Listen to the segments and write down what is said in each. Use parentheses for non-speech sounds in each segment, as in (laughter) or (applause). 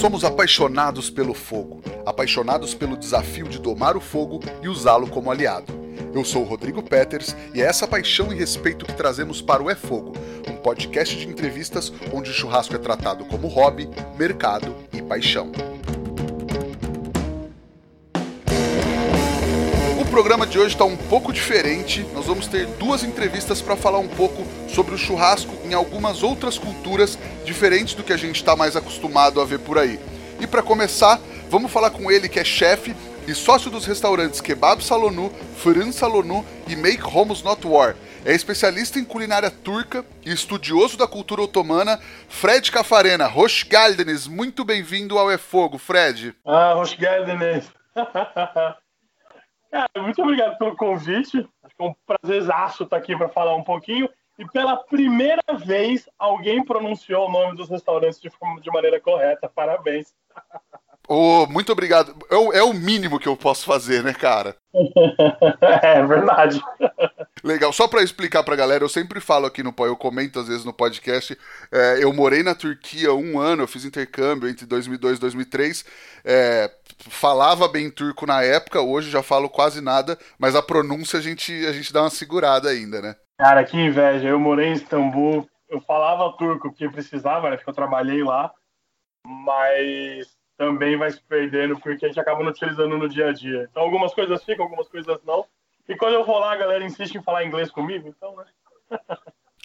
Somos apaixonados pelo fogo, apaixonados pelo desafio de domar o fogo e usá-lo como aliado. Eu sou o Rodrigo Peters e é essa paixão e respeito que trazemos para o É Fogo, um podcast de entrevistas onde o churrasco é tratado como hobby, mercado e paixão. O programa de hoje está um pouco diferente. Nós vamos ter duas entrevistas para falar um pouco sobre o churrasco em algumas outras culturas diferentes do que a gente está mais acostumado a ver por aí. E para começar, vamos falar com ele que é chefe e sócio dos restaurantes Kebab Salonu, Fırın Salonu e Make Homes Not War. É especialista em culinária turca e estudioso da cultura otomana, Fred Cafarena. Hoş geldiniz, muito bem-vindo ao É Fogo, Fred. Ah, hoş geldiniz. (laughs) Cara, muito obrigado pelo convite. Acho que é um prazerzaço estar aqui para falar um pouquinho. E pela primeira vez, alguém pronunciou o nome dos restaurantes de, de maneira correta. Parabéns. Oh, muito obrigado. É o, é o, mínimo que eu posso fazer, né, cara? (laughs) é verdade. Legal. Só para explicar pra galera, eu sempre falo aqui no eu comento às vezes no podcast. É, eu morei na Turquia um ano, eu fiz intercâmbio entre 2002 e 2003. É, falava bem turco na época, hoje já falo quase nada, mas a pronúncia a gente, a gente dá uma segurada ainda, né? Cara, que inveja. Eu morei em Istambul, eu falava turco porque precisava, né? Porque eu trabalhei lá, mas também vai se perdendo porque a gente acaba não utilizando no dia a dia. Então algumas coisas ficam, algumas coisas não. E quando eu vou lá, a galera insiste em falar inglês comigo, então, né?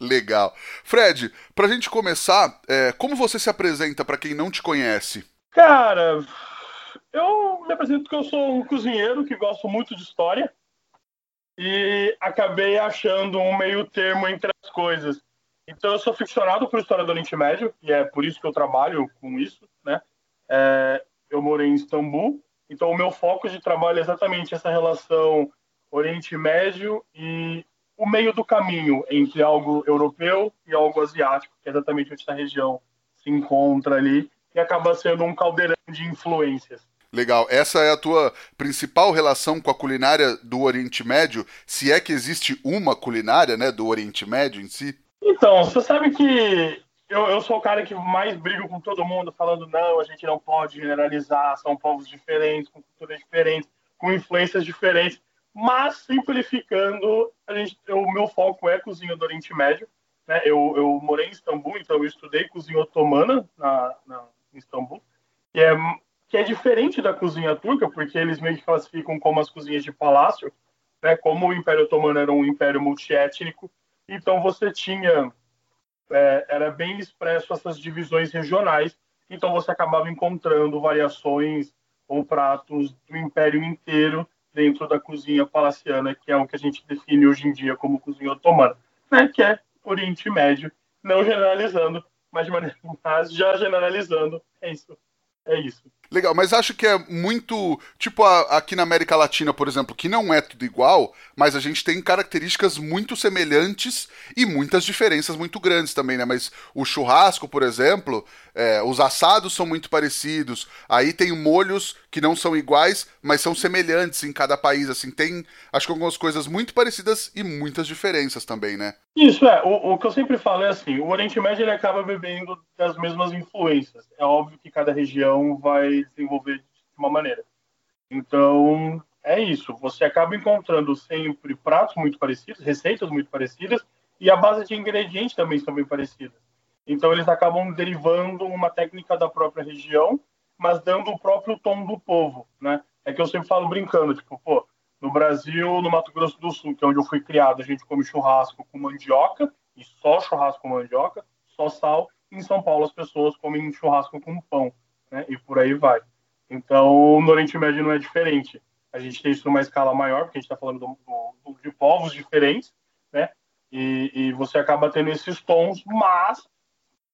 Legal. Fred, pra gente começar, é, como você se apresenta para quem não te conhece? Cara, eu me apresento que eu sou um cozinheiro que gosto muito de história e acabei achando um meio termo entre as coisas. Então eu sou ficcionado por história do Oriente Médio e é por isso que eu trabalho com isso, né? É, eu morei em Istambul, então o meu foco de trabalho é exatamente essa relação Oriente Médio e o meio do caminho entre algo europeu e algo asiático, que é exatamente onde essa região se encontra ali, e acaba sendo um caldeirão de influências. Legal. Essa é a tua principal relação com a culinária do Oriente Médio, se é que existe uma culinária, né, do Oriente Médio em si? Então, você sabe que eu, eu sou o cara que mais brigo com todo mundo, falando não, a gente não pode generalizar, são povos diferentes, com culturas diferentes, com influências diferentes, mas simplificando, a gente, o meu foco é cozinha do Oriente Médio. Né? Eu, eu morei em Istambul, então eu estudei cozinha otomana na, na, em Istambul, que é, que é diferente da cozinha turca, porque eles meio que classificam como as cozinhas de palácio, né? como o Império Otomano era um império multiétnico, então você tinha é, era bem expresso essas divisões regionais, então você acabava encontrando variações ou pratos do império inteiro dentro da cozinha palaciana, que é o que a gente define hoje em dia como cozinha otomana, né? que é Oriente Médio, não generalizando, mas, (laughs) mas já generalizando, é isso. É isso. Legal, mas acho que é muito. Tipo a, aqui na América Latina, por exemplo, que não é tudo igual, mas a gente tem características muito semelhantes e muitas diferenças muito grandes também, né? Mas o churrasco, por exemplo, é, os assados são muito parecidos. Aí tem molhos que não são iguais, mas são semelhantes em cada país. Assim, tem, acho que algumas coisas muito parecidas e muitas diferenças também, né? Isso é. O, o que eu sempre falo é assim: o Oriente Médio ele acaba bebendo das mesmas influências. É óbvio que cada região vai desenvolver de uma maneira. Então, é isso. Você acaba encontrando sempre pratos muito parecidos, receitas muito parecidas, e a base de ingredientes também são bem parecidas. Então, eles acabam derivando uma técnica da própria região, mas dando o próprio tom do povo, né? É que eu sempre falo brincando, tipo, pô, no Brasil, no Mato Grosso do Sul, que é onde eu fui criado, a gente come churrasco com mandioca, e só churrasco com mandioca, só sal. Em São Paulo, as pessoas comem churrasco com pão, né? E por aí vai. Então, no Oriente Médio não é diferente. A gente tem isso numa escala maior, porque a gente está falando do, do, de povos diferentes, né? E, e, você acaba tendo esses tons, mas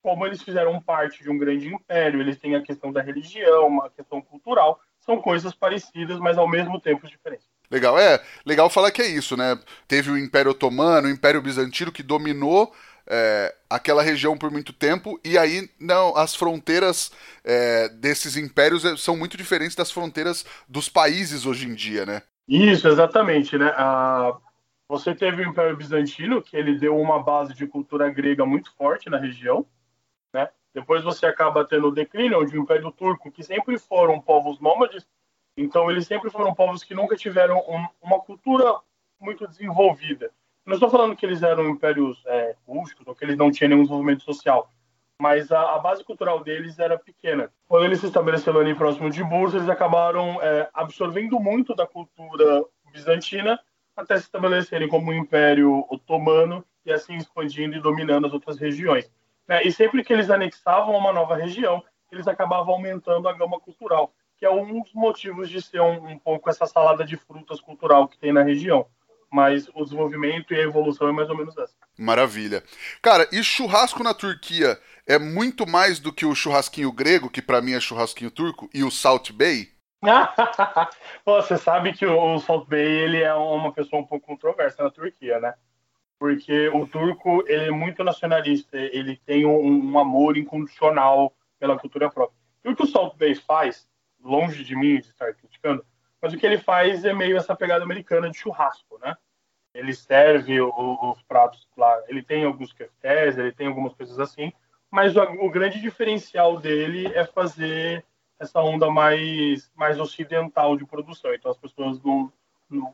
como eles fizeram parte de um grande império, eles têm a questão da religião, a questão cultural, são coisas parecidas, mas ao mesmo tempo diferentes. Legal, é legal falar que é isso, né? Teve o Império Otomano, o Império Bizantino que dominou é, aquela região por muito tempo, e aí não, as fronteiras é, desses impérios é, são muito diferentes das fronteiras dos países hoje em dia, né? Isso, exatamente, né? Ah, você teve o Império Bizantino, que ele deu uma base de cultura grega muito forte na região, né? Depois você acaba tendo o declínio, onde o Império Turco, que sempre foram povos nômades, então eles sempre foram povos que nunca tiveram um, uma cultura muito desenvolvida. Não estou falando que eles eram impérios é, rústicos ou que eles não tinham nenhum desenvolvimento social, mas a, a, base cultural deles era pequena. Quando eles se estabeleceram ali próximo de Bursa, eles acabaram é, absorvendo muito da cultura bizantina até se estabelecerem como um império otomano e assim expandindo e dominando as outras regiões. É, e sempre que eles anexavam uma nova região, eles acabavam aumentando a gama cultural, que é um dos motivos de ser um, um pouco essa salada de frutas cultural que tem na região mas o desenvolvimento e a evolução é mais ou menos essa. Maravilha. Cara, e churrasco na Turquia é muito mais do que o churrasquinho grego, que para mim é churrasquinho turco, e o Salt Bay? (laughs) Pô, você sabe que o Salt Bay ele é uma pessoa um pouco controversa na Turquia, né? Porque o turco ele é muito nacionalista, ele tem um, um amor incondicional pela cultura própria. E o que o Salt Bay faz, longe de mim de estar criticando, mas o que ele faz é meio essa pegada americana de churrasco, né? Ele serve os pratos lá, ele tem alguns keftés, ele tem algumas coisas assim, mas o, o, grande diferencial dele é fazer essa onda mais, mais ocidental de produção. Então as pessoas não, não,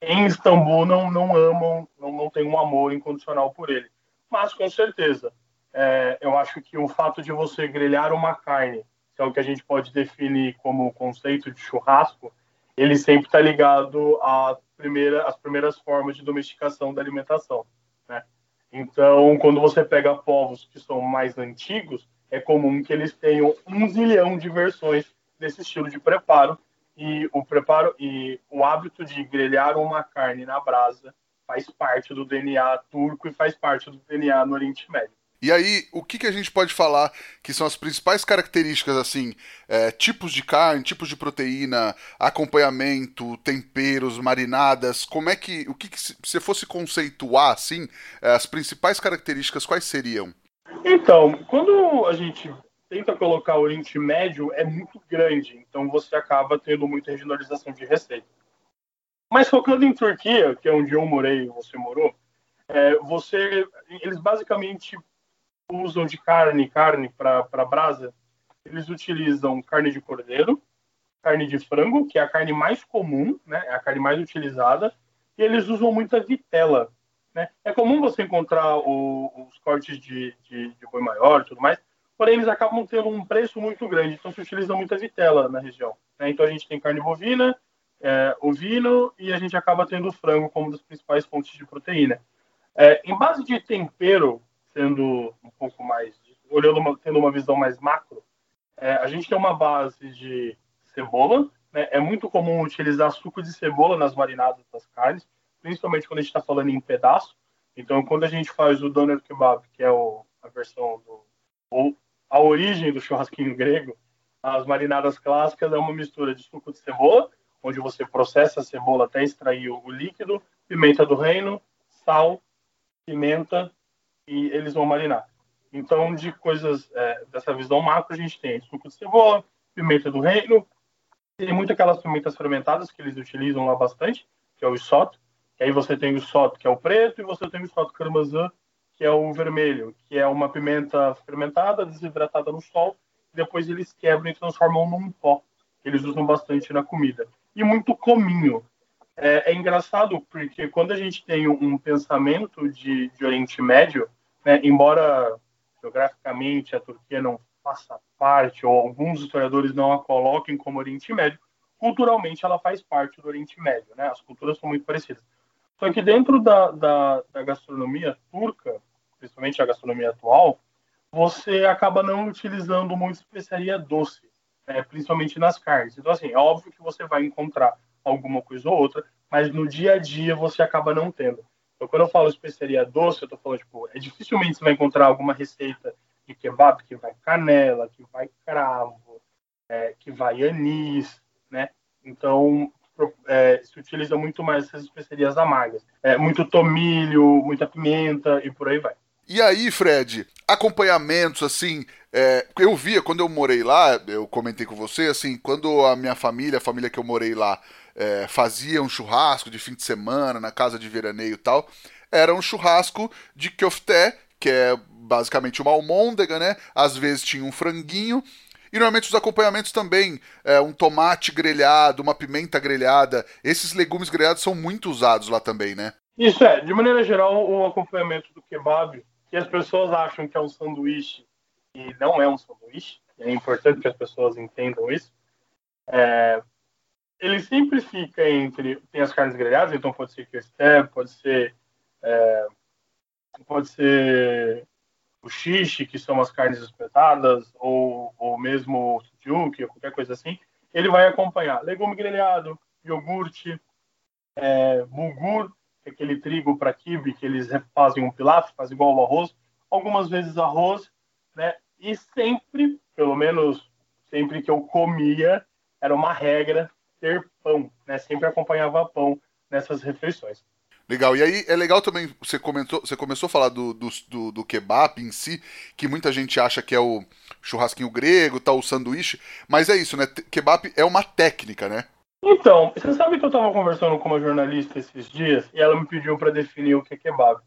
em Istambul não, não amam, não, não têm um amor incondicional por ele. Mas com certeza, é, eu acho que o fato de você grelhar uma carne, que é o que a gente pode definir como conceito de churrasco, ele sempre está ligado às primeira, às primeiras formas de domesticação da alimentação. Né? Então, quando você pega povos que são mais antigos, é comum que eles tenham um zilhão de versões desse estilo de preparo e o preparo e o hábito de grelhar uma carne na brasa faz parte do DNA turco e faz parte do DNA no Oriente Médio. E aí, o que, que a gente pode falar que são as principais características, assim, é, tipos de carne, tipos de proteína, acompanhamento, temperos, marinadas, como é que, o que, que se você fosse conceituar, assim, é, as principais características, quais seriam? Então, quando a gente tenta colocar o Oriente Médio, é muito grande, então você acaba tendo muita regionalização de receita. Mas focando em Turquia, que é onde eu morei você morou, é, você, eles basicamente usam de carne, carne para brasa, eles utilizam carne de cordeiro, carne de frango, que é a carne mais comum, né, é a carne mais utilizada, e eles usam muita vitela. Né? É comum você encontrar o, os cortes de, de, de, boi maior e tudo mais, porém eles acabam tendo um preço muito grande, então se utiliza muita vitela na região. Né? Então a gente tem carne bovina, é, ovino e a gente acaba tendo frango como das principais fontes de proteína. É, em base de tempero, sendo um pouco mais, olhando, uma, tendo uma visão mais macro, é, a gente tem uma base de cebola, né? é muito comum utilizar suco de cebola nas marinadas das carnes, principalmente quando a gente está falando em pedaço. Então, quando a gente faz o doner kebab, que é o, a versão do, ou a origem do churrasquinho grego, as marinadas clássicas é uma mistura de suco de cebola, onde você processa a cebola até extrair o líquido, pimenta do reino, sal, pimenta e eles vão marinar. Então, de coisas é, dessa visão macro, a gente tem suco de cebola, pimenta do reino, tem muito aquelas pimentas fermentadas que eles utilizam lá bastante, que é o isoto. E aí você tem o isoto, que é o preto, e você tem o isoto carmazã, que é o vermelho, que é uma pimenta fermentada, desidratada no sol, depois eles quebram e transformam num pó, que eles usam bastante na comida. E muito cominho. É, é engraçado porque quando a gente tem um pensamento de, de Oriente Médio, né, embora geograficamente a Turquia não faça parte, ou alguns historiadores não a coloquem como Oriente Médio, culturalmente ela faz parte do Oriente Médio, né? As culturas são muito parecidas. Só que dentro da, da, da gastronomia turca, principalmente a gastronomia atual, você acaba não utilizando muito especiaria doce, né? principalmente nas carnes. Então, assim, é óbvio que você vai encontrar alguma coisa ou outra, mas no dia a dia você acaba não tendo. Então, quando eu falo especiaria doce, eu tô falando, tipo, é dificilmente você vai encontrar alguma receita de kebab que vai canela, que vai cravo, é, que vai anis, né? Então, é, se utiliza muito mais essas especiarias amargas. É, muito tomilho, muita pimenta e por aí vai. E aí, Fred, acompanhamentos, assim, é, eu via quando eu morei lá, eu comentei com você, assim, quando a minha família, a família que eu morei lá, é, fazia um churrasco de fim de semana na casa de veraneio e tal, era um churrasco de kofté que é basicamente uma almôndega, né? Às vezes tinha um franguinho. E normalmente os acompanhamentos também, é, um tomate grelhado, uma pimenta grelhada. Esses legumes grelhados são muito usados lá também, né? Isso é, de maneira geral, o acompanhamento do kebab, que as pessoas acham que é um sanduíche e não é um sanduíche, é importante que as pessoas entendam isso. É, ele sempre fica entre. Tem as carnes grelhadas, então pode ser questé, pode ser. É, pode ser o xixi, que são as carnes espetadas, ou, ou mesmo o sujuk, qualquer coisa assim. Ele vai acompanhar legume grelhado, iogurte, é, bulgur, que é aquele trigo para kibe que eles fazem um pilaf, fazem igual ao arroz, algumas vezes arroz, né? E sempre, pelo menos sempre que eu comia, era uma regra ter pão, né? Sempre acompanhava pão nessas refeições. Legal. E aí é legal também, você comentou, você começou a falar do, do, do, do kebab em si, que muita gente acha que é o churrasquinho grego, tal, o sanduíche, mas é isso, né? Kebab é uma técnica, né? Então, você sabe que eu estava conversando com uma jornalista esses dias e ela me pediu para definir o que é kebab.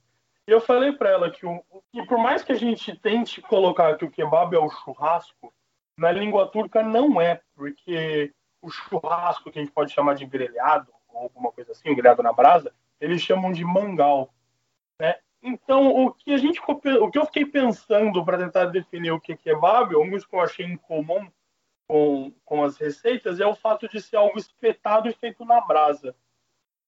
E eu falei para ela que, o, que por mais que a gente tente colocar que o kebab é o churrasco, na língua turca não é, porque o churrasco que a gente pode chamar de grelhado ou alguma coisa assim, grelhado na brasa, eles chamam de mangal. Né? Então, o que a gente o que eu fiquei pensando para tentar definir o que é kebab, ou que eu achei incomum com, com as receitas é o fato de ser algo espetado e feito na brasa.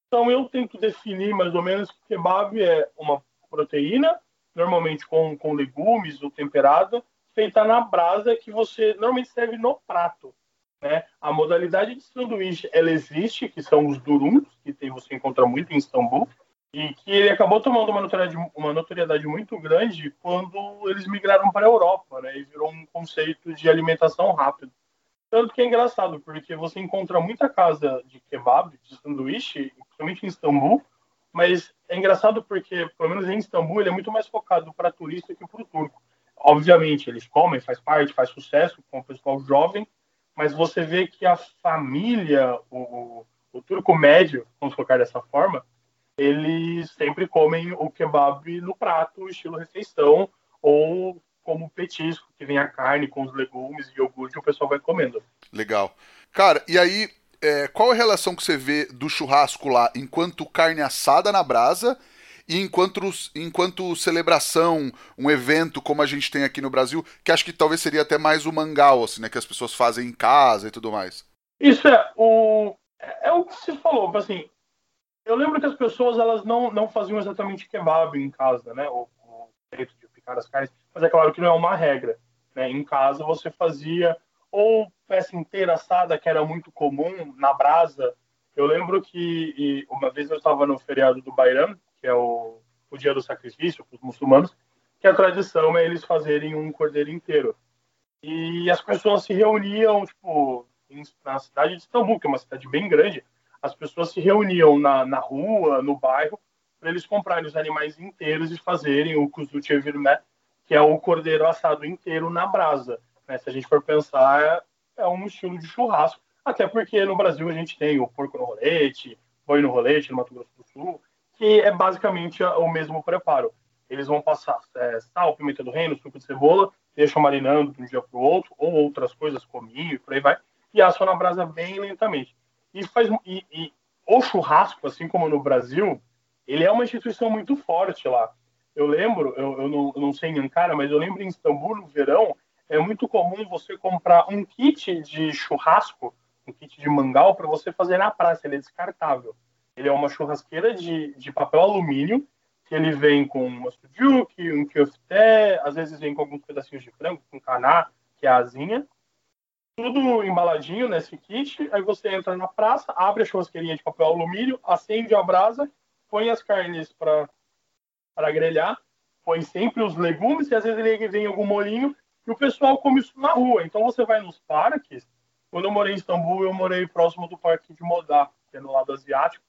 Então eu tento definir mais ou menos que kebab é uma proteína, normalmente com, com legumes ou temperada, feita na brasa que você normalmente serve no prato. Né? A modalidade de sanduíche ela existe, que são os durums, que tem, você encontra muito em Istambul, e que ele acabou tomando uma notoriedade, uma notoriedade muito grande quando eles migraram para a Europa, né? E virou um conceito de alimentação rápida. Tanto que é engraçado, porque você encontra muita casa de kebab, de sanduíche, principalmente em Istambul, mas é engraçado porque, pelo menos em Istambul, ele é muito mais focado para turista que para o turco. Obviamente, eles comem, faz parte, faz sucesso com o pessoal jovem, mas você vê que a família, o, o turco médio, vamos colocar dessa forma, eles sempre comem o kebab no prato, estilo refeição, ou como petisco, que vem a carne com os legumes e iogurte, o pessoal vai comendo. Legal. Cara, e aí, é, qual a relação que você vê do churrasco lá enquanto carne assada na brasa e enquanto, enquanto celebração, um evento como a gente tem aqui no Brasil, que acho que talvez seria até mais o mangal, assim, né, que as pessoas fazem em casa e tudo mais. Isso é o é o que se falou, assim, eu lembro que as pessoas elas não, não faziam exatamente kebab em casa, né, o, o jeito de picar as carnes, mas é claro que não é uma regra. Né? Em casa você fazia ou peça inteira assada, que era muito comum, na brasa. Eu lembro que uma vez eu estava no feriado do Bairam, que é o, o dia do sacrifício para os muçulmanos, que a tradição é eles fazerem um cordeiro inteiro. E as pessoas se reuniam, tipo, na cidade de Istambul, que é uma cidade bem grande, as pessoas se reuniam na, na rua, no bairro, para eles comprarem os animais inteiros e fazerem o kuzu chevirmé, que é o cordeiro assado inteiro na brasa. Né? Se a gente for pensar, é, é, um estilo de churrasco. Até porque no Brasil a gente tem o porco no rolete, boi no rolete, no Mato Grosso do Sul, que é basicamente o mesmo preparo. Eles vão passar é, sal, pimenta do reino, suco de cebola, deixam marinando de um dia para o outro, ou outras coisas, cominho por aí vai, e assam na brasa bem lentamente. E, faz, e, e o churrasco, assim como no Brasil, ele é uma instituição muito forte lá eu lembro, eu, eu, não, eu não sei em Ankara, mas eu lembro em Istambul, no verão, é muito comum você comprar um kit de churrasco, um kit de mangal, para você fazer na praça. Ele é descartável. Ele é uma churrasqueira de, de papel alumínio, que ele vem com uma sujuk, um kofté, às vezes vem com alguns pedacinhos de frango, com caná, que é a asinha. Tudo embaladinho nesse kit. Aí você entra na praça, abre a churrasqueirinha de papel alumínio, acende a brasa, põe as carnes para grelhar, põe sempre os legumes e às vezes ele vem algum molinho e o pessoal come isso na rua. Então você vai nos parques. Quando eu morei em Istambul, eu morei próximo do parque de Modá, que é no lado asiático.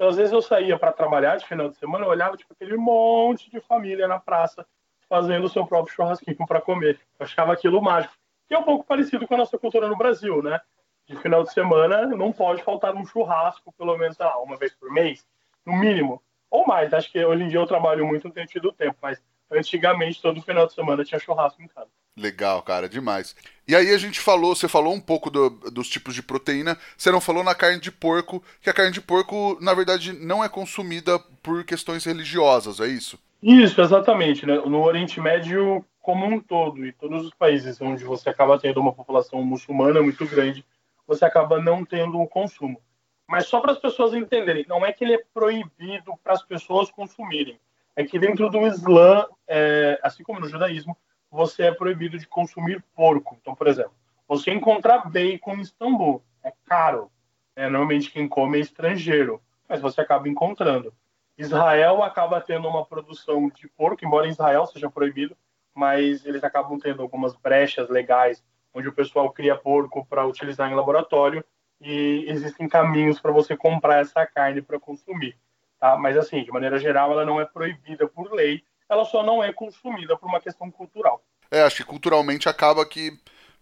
Então às vezes eu saía para trabalhar de final de semana, eu olhava tipo aquele monte de família na praça fazendo o seu próprio churrasquinho para comer. Eu achava aquilo mágico. Que é um pouco parecido com a nossa cultura no Brasil, né? De final de semana não pode faltar um churrasco, pelo menos, lá, uma vez por mês, no mínimo ou mais. Acho que hoje em dia eu trabalho muito, não tenho tido tempo, mas antigamente todo final de semana tinha churrasco em casa. Legal, cara, demais. E aí a gente falou, você falou um pouco do, dos tipos de proteína, você não falou na carne de porco, que a carne de porco, na verdade, não é consumida por questões religiosas, é isso? Isso, exatamente. Né? No Oriente Médio como um todo, e todos os países onde você acaba tendo uma população muçulmana muito grande, você acaba não tendo o consumo. Mas só para as pessoas entenderem, não é que ele é proibido para as pessoas consumirem. É que dentro do Islã, é, assim como no judaísmo, você é proibido de consumir porco. Então, por exemplo, você encontrar bacon em Istambul é caro. É, normalmente quem come é estrangeiro, mas você acaba encontrando. Israel acaba tendo uma produção de porco, embora em Israel seja proibido, mas eles acabam tendo algumas brechas legais onde o pessoal cria porco para utilizar em laboratório e existem caminhos para você comprar essa carne para consumir. Tá? Mas assim, de maneira geral, ela não é proibida por lei, ela só não é consumida por uma questão cultural. É, acho que culturalmente acaba que,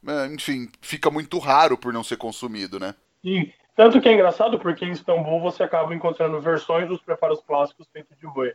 é, enfim, fica muito raro por não ser consumido, né? Sim, tanto que é engraçado porque em Istambul você acaba encontrando versões dos preparos clássicos feitos de boi.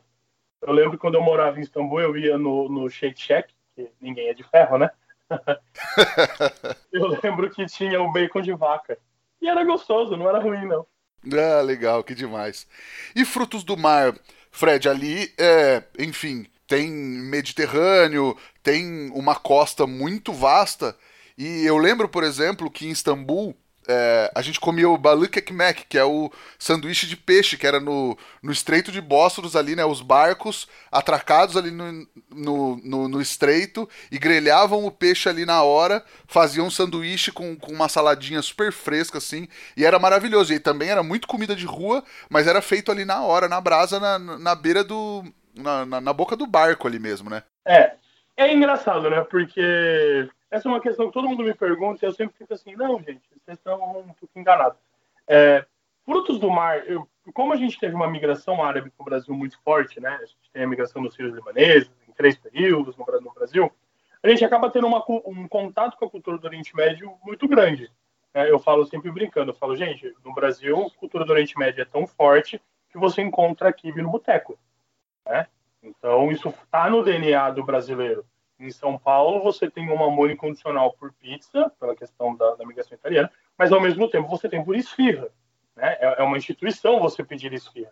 Eu lembro quando eu morava em Istambul, eu ia no, no Shake Shack, que ninguém é de ferro, né? (laughs) eu lembro que tinha o bacon de vaca. E era gostoso, não era ruim, não. Ah, legal, que demais. E frutos do mar, Fred, ali, é, enfim, tem Mediterrâneo, tem uma costa muito vasta. E eu lembro, por exemplo, que em Istambul é, a gente comia o balık ekmek, que é o sanduíche de peixe, que era no, no Estreito de Bósforos ali, né? Os barcos atracados ali no, no, no, no estreito e grelhavam o peixe ali na hora, faziam um sanduíche com, com uma saladinha super fresca, assim, e era maravilhoso. E também era muito comida de rua, mas era feito ali na hora, na brasa, na, na beira do... Na, na, na boca do barco ali mesmo, né? É, é engraçado, né? Porque essa é uma questão que todo mundo me pergunta e eu sempre fico assim, não, gente, vocês estão um pouco enganados. É, frutos do mar, eu, como a gente teve uma migração árabe para o Brasil muito forte, né? A gente tem a migração dos filhos libaneses em três períodos no, no Brasil, a gente acaba tendo uma, um contato com a cultura do Oriente Médio muito grande. É, eu falo sempre brincando, eu falo, gente, no Brasil, a cultura do Oriente Médio é tão forte que você encontra kibe no boteco. Né? Então, isso está no DNA do brasileiro. Em São Paulo, você tem um amor incondicional por pizza, pela questão da, da migração italiana, mas ao mesmo tempo você tem por esfirra. Né? É, é uma instituição você pedir esfirra.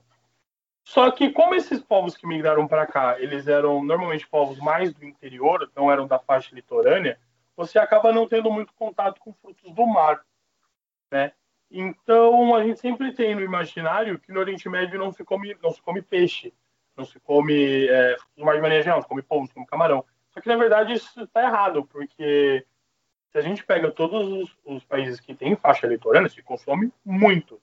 Só que como esses povos que migraram para cá, eles eram normalmente povos mais do interior, não eram da faixa litorânea, você acaba não tendo muito contato com frutos do mar, né? Então a gente sempre tem no imaginário que no Oriente Médio não se come, não se come peixe, não se come é, mar de maneira geral, se come pão, não se come camarão. Só que, na verdade, isso está errado, porque se a gente pega todos os, os, países que têm faixa litorânea, se consome muito.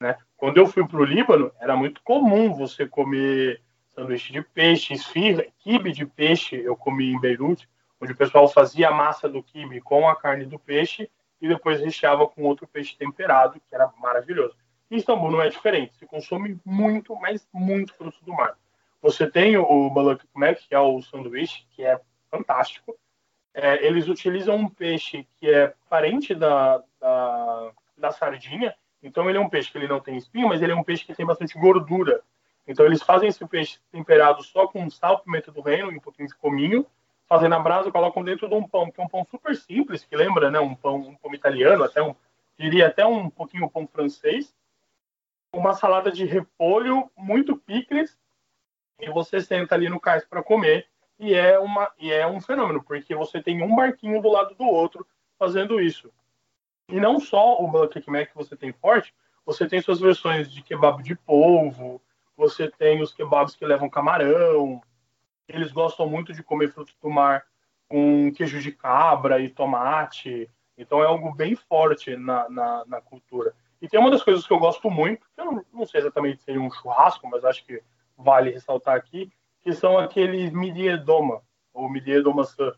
Né? Quando eu fui para o Líbano, era muito comum você comer sanduíche de peixe, esfirra, quibe de peixe, eu comi em Beirute, onde o pessoal fazia a massa do quibe com a carne do peixe e depois recheava com outro peixe temperado, que era maravilhoso. Em Istambul não é diferente, se consome muito, mas muito frutos do mar. Você tem o Baluch Mac, que é o sanduíche, que é fantástico. É, eles utilizam um peixe que é parente da, da, da, sardinha. Então ele é um peixe que ele não tem espinho, mas ele é um peixe que tem bastante gordura. Então eles fazem esse peixe temperado só com sal, pimenta do reino e um pouquinho de cominho, fazem na brasa, colocam dentro de um pão, que é um pão super simples, que lembra, né, um pão, um pão italiano, até um, diria até um pouquinho pão francês. Uma salada de repolho, muito picles, e você senta ali no cais para comer e é uma e é um fenômeno porque você tem um barquinho do lado do outro fazendo isso. E não só o Black Mac que você tem forte você tem suas versões de kebab de polvo você tem os kebabs que levam camarão. Eles gostam muito de comer frutos do mar com queijo de cabra e tomate. Então é algo bem forte na, na, na cultura. E tem uma das coisas que eu gosto muito eu não, não sei exatamente se seria um churrasco mas acho que vale ressaltar aqui, que são aqueles midiedoma, ou midiedomaçã,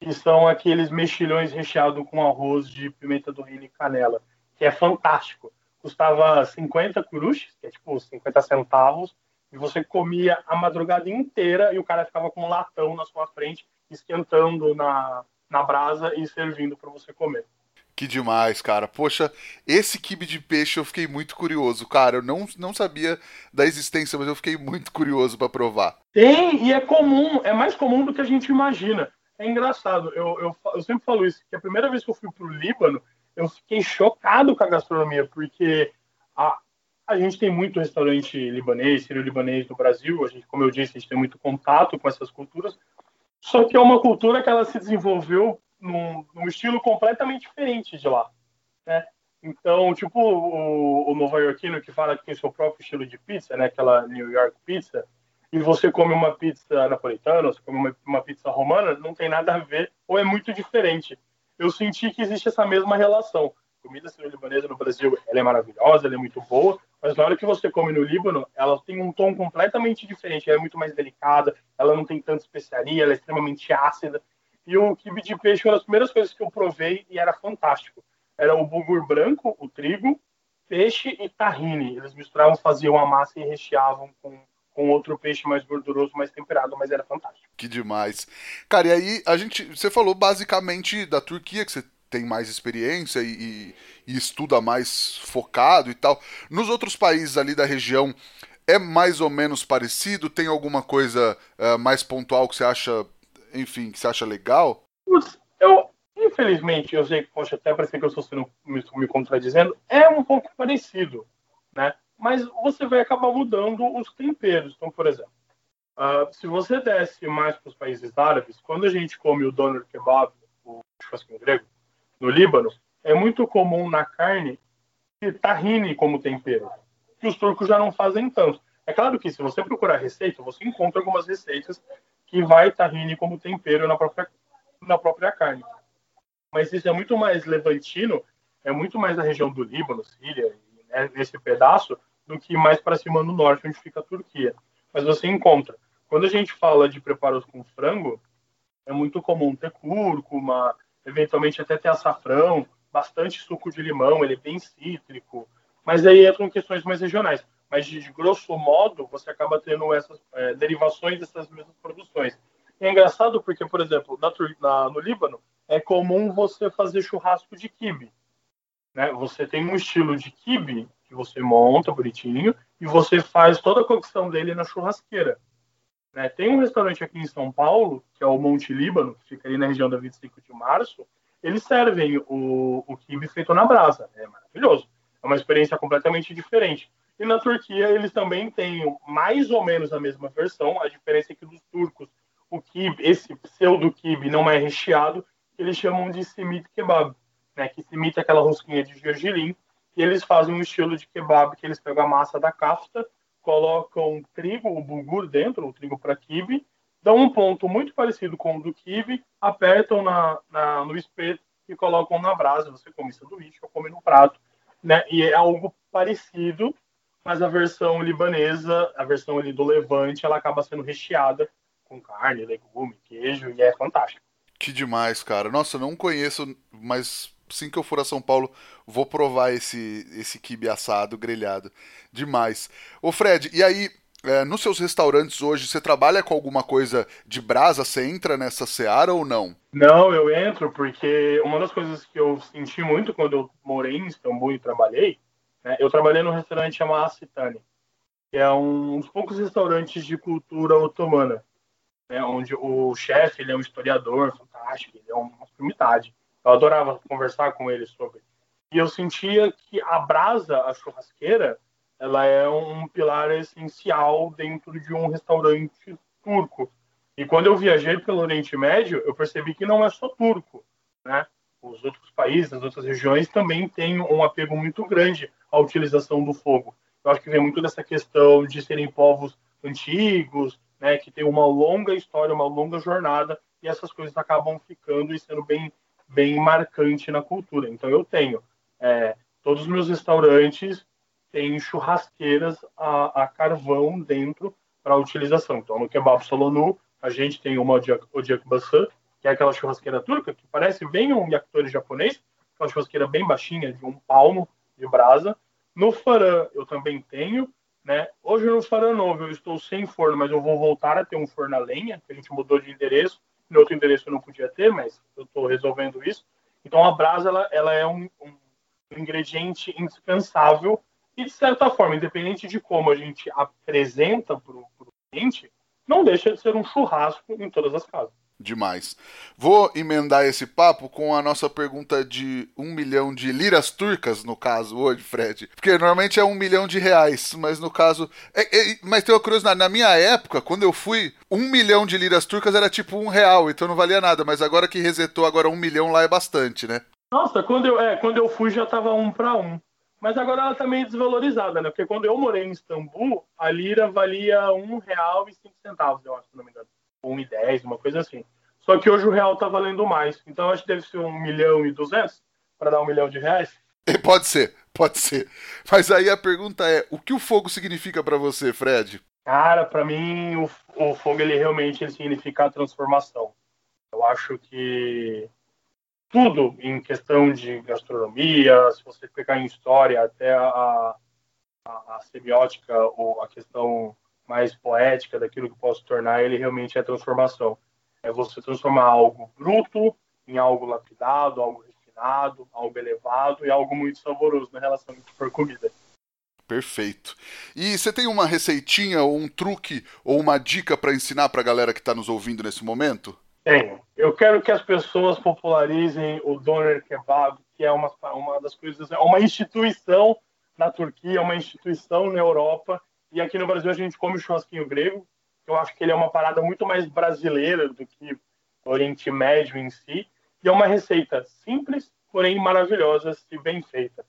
que são aqueles mexilhões recheados com arroz de pimenta do reino e canela, que é fantástico. Custava 50 curuches, que é tipo 50 centavos, e você comia a madrugada inteira e o cara ficava com um latão na sua frente, esquentando na, na brasa e servindo para você comer. Que demais, cara. Poxa, esse kibe de peixe eu fiquei muito curioso, cara. Eu não, não sabia da existência, mas eu fiquei muito curioso para provar. Tem, e é comum, é mais comum do que a gente imagina. É engraçado, eu, eu, eu sempre falo isso, que a primeira vez que eu fui pro Líbano, eu fiquei chocado com a gastronomia, porque a, a gente tem muito restaurante libanês, sírio-libanês no Brasil, a gente, como eu disse, a gente tem muito contato com essas culturas, só que é uma cultura que ela se desenvolveu num, num estilo completamente diferente de lá, né? Então, tipo o, o nova-iorquino que fala que tem seu próprio estilo de pizza, né? Aquela New York pizza, e você come uma pizza napolitana, você come uma, uma pizza romana, não tem nada a ver, ou é muito diferente. Eu senti que existe essa mesma relação. A comida sírio-libanesa no Brasil, ela é maravilhosa, ela é muito boa, mas na hora que você come no Líbano, ela tem um tom completamente diferente, ela é muito mais delicada, ela não tem tanta especiaria, ela é extremamente ácida. E o quibe de peixe foi uma das primeiras coisas que eu provei e era fantástico. Era o bulgur branco, o trigo, peixe e tahine. Eles misturavam, faziam a massa e recheavam com, com outro peixe mais gorduroso, mais temperado, mas era fantástico. Que demais. Cara, e aí a gente. Você falou basicamente da Turquia, que você tem mais experiência e, e, estuda mais focado e tal. Nos outros países ali da região, é mais ou menos parecido? Tem alguma coisa uh, mais pontual que você acha enfim, que você acha legal? Eu, infelizmente, eu sei que pode até parecer que eu estou sendo me, me contradizendo, é um pouco parecido, né? Mas você vai acabar mudando os temperos. Então, por exemplo, uh, se você desce mais para os países árabes, quando a gente come o doner kebab, o churrasco grego, no Líbano, é muito comum na carne tahine como tempero, que os turcos já não fazem tanto. É claro que se você procurar receita, você encontra algumas receitas que vai tahine como tempero na própria, na própria carne. Mas isso é muito mais levantino, é muito mais na região do Líbano, Síria, né, nesse pedaço, do que mais para cima no norte, onde fica a Turquia. Mas você encontra. Quando a gente fala de preparos com frango, é muito comum ter cúrcuma, eventualmente até ter açafrão, bastante suco de limão, ele é bem cítrico. Mas aí entram questões mais regionais mas de, de grosso modo você acaba tendo essas é, derivações dessas mesmas produções. E é engraçado porque, por exemplo, na, na, no Líbano é comum você fazer churrasco de quibe. Né? Você tem um estilo de quibe que você monta bonitinho e você faz toda a cocção dele na churrasqueira. Né? Tem um restaurante aqui em São Paulo, que é o Monte Líbano, que fica ali na região da 25 de março. Eles servem o, o quibe feito na brasa. É maravilhoso. É uma experiência completamente diferente. E na Turquia eles também têm mais ou menos a mesma versão. A diferença é que dos turcos o kibe, esse pseudo kibe não é recheado, eles chamam de simit kebab, né? Que simit é aquela rosquinha de gergelim. E eles fazem um estilo de kebab que eles pegam a massa da kafta, colocam trigo, o bulgur dentro, o trigo para kibe, dão um ponto muito parecido com o do kibe, apertam na, na, no espeto e colocam na brasa. Você come sanduíche ou come no prato, né? E é algo parecido, mas a versão libanesa, a versão ali do Levante, ela acaba sendo recheada com carne, legume, queijo e é fantástico. Que demais, cara. Nossa, não conheço, mas assim que eu for a São Paulo, vou provar esse esse quibe assado, grelhado. Demais. Ô Fred, e aí, é, nos seus restaurantes hoje, você trabalha com alguma coisa de brasa? Você entra nessa seara ou não? Não, eu entro porque uma das coisas que eu senti muito quando eu morei em Istambul e trabalhei né? Eu trabalhei num restaurante chamado Acitani, que é um dos poucos restaurantes de cultura otomana, né? onde o chefe ele é um historiador fantástico, ele é uma sumidade. Eu adorava conversar com ele sobre. E eu sentia que a brasa, a churrasqueira, ela é um pilar essencial dentro de um restaurante turco. E quando eu viajei pelo Oriente Médio, eu percebi que não é só turco, né? Os outros países, as outras regiões também têm um apego muito grande a utilização do fogo. Eu acho que vem muito dessa questão de serem povos antigos, né, que tem uma longa história, uma longa jornada, e essas coisas acabam ficando e sendo bem, bem marcante na cultura. Então eu tenho é, todos os meus restaurantes têm churrasqueiras a, a carvão dentro para utilização. Então no Kebab Solonu a gente tem uma Odiak Basan, que é aquela churrasqueira turca, que parece bem um yakitori japonês, uma churrasqueira bem baixinha, de um palmo, de brasa. No Faran eu também tenho, né? Hoje no Faran novo eu estou sem forno, mas eu vou voltar a ter um forno a lenha, que a gente mudou de endereço. No outro endereço eu não podia ter, mas eu estou resolvendo isso. Então a brasa ela, ela é um, um ingrediente indispensável e, de certa forma, independente de como a gente apresenta para o cliente, não deixa de ser um churrasco em todas as casas. Demais. Vou emendar esse papo com a nossa pergunta de um milhão de liras turcas, no caso, hoje, Fred. Porque normalmente é um milhão de reais, mas no caso. É, é, mas tem uma curiosidade, na minha época, quando eu fui, um milhão de liras turcas era tipo um real, então não valia nada. Mas agora que resetou, agora um milhão lá é bastante, né? Nossa, quando eu, é, quando eu fui já tava um para um. Mas agora ela tá meio desvalorizada, né? Porque quando eu morei em Istambul, a lira valia um real e cinco centavos, eu acho, se não me engano. Um e dez, uma coisa assim. Só que hoje o real tá valendo mais. Então acho que deve ser um milhão e duzentos para dar um milhão de reais. (laughs) Pode ser, pode ser. Mas aí a pergunta é, o que o fogo significa para você, Fred? Cara, para mim o, o, fogo ele realmente ele significa a transformação. Eu acho que tudo em questão de gastronomia, se você pegar em história até a, a, a semiótica ou a questão mais poética daquilo que posso tornar, ele realmente é transformação. É você transformar algo bruto em algo lapidado, algo refinado, algo elevado e algo muito saboroso na relação for comida. Perfeito. E você tem uma receitinha ou um truque ou uma dica para ensinar para a galera que está nos ouvindo nesse momento? Tenho. Eu quero que as pessoas popularizem o Doner Kebab, que é uma, uma das coisas, é uma instituição na Turquia, uma instituição na Europa, e aqui no Brasil a gente come o churrasquinho grego. Eu acho que ele é uma parada muito mais brasileira do que Oriente Médio em si, e é uma receita simples, porém maravilhosa, se bem feita.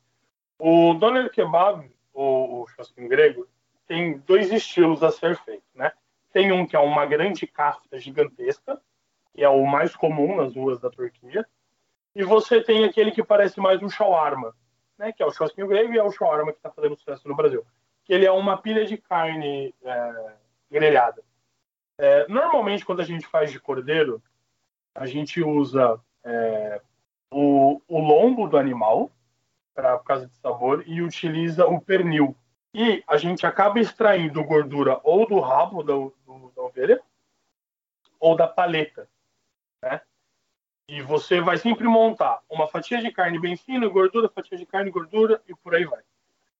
O Doner Kebab, o, o churrasquinho grego, tem dois estilos a ser feito, né? Tem um que é uma grande kafta gigantesca, que é o mais comum nas ruas da Turquia. E você tem aquele que parece mais um shawarma, né, que é o churrasquinho grego e é o shawarma que está fazendo sucesso no Brasil. Ele é uma pilha de carne é, grelhada. É, normalmente, quando a gente faz de cordeiro, a gente usa é, o, o, lombo do animal, pra, por causa de sabor, e utiliza o pernil. E a gente acaba extraindo gordura ou do rabo da, do, da ovelha ou da paleta né? E você vai sempre montar uma fatia de carne bem fina, gordura, fatia de carne, gordura e por aí vai.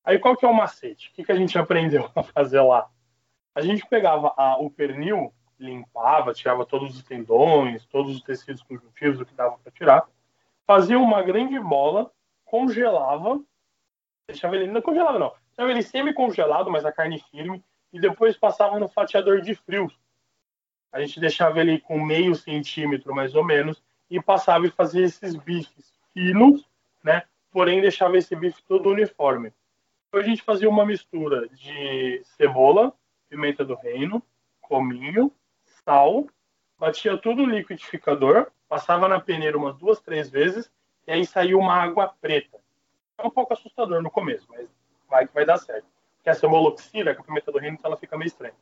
Aí qual que é o macete? O que, que a gente aprendeu (laughs) a fazer lá? A gente pegava a, o pernil, limpava, tirava todos os tendões, todos os tecidos conjuntivos, o que dava para tirar, fazia uma grande bola, congelava, deixava ele, não congelava não, deixava ele semi-congelado, mas a carne firme, e depois passava no fatiador de frios, a gente deixava ele com meio centímetro mais ou menos e passava e fazia esses bifes finos, né? Porém deixava esse bife todo uniforme. A gente fazia uma mistura de cebola, pimenta do reino, cominho, sal, batia tudo no liquidificador, passava na peneira umas duas, três vezes e aí saiu uma água preta. É um pouco assustador no começo, mas vai que vai dar certo. Porque a cebola oxida, com a pimenta do reino, então ela fica meio estranha.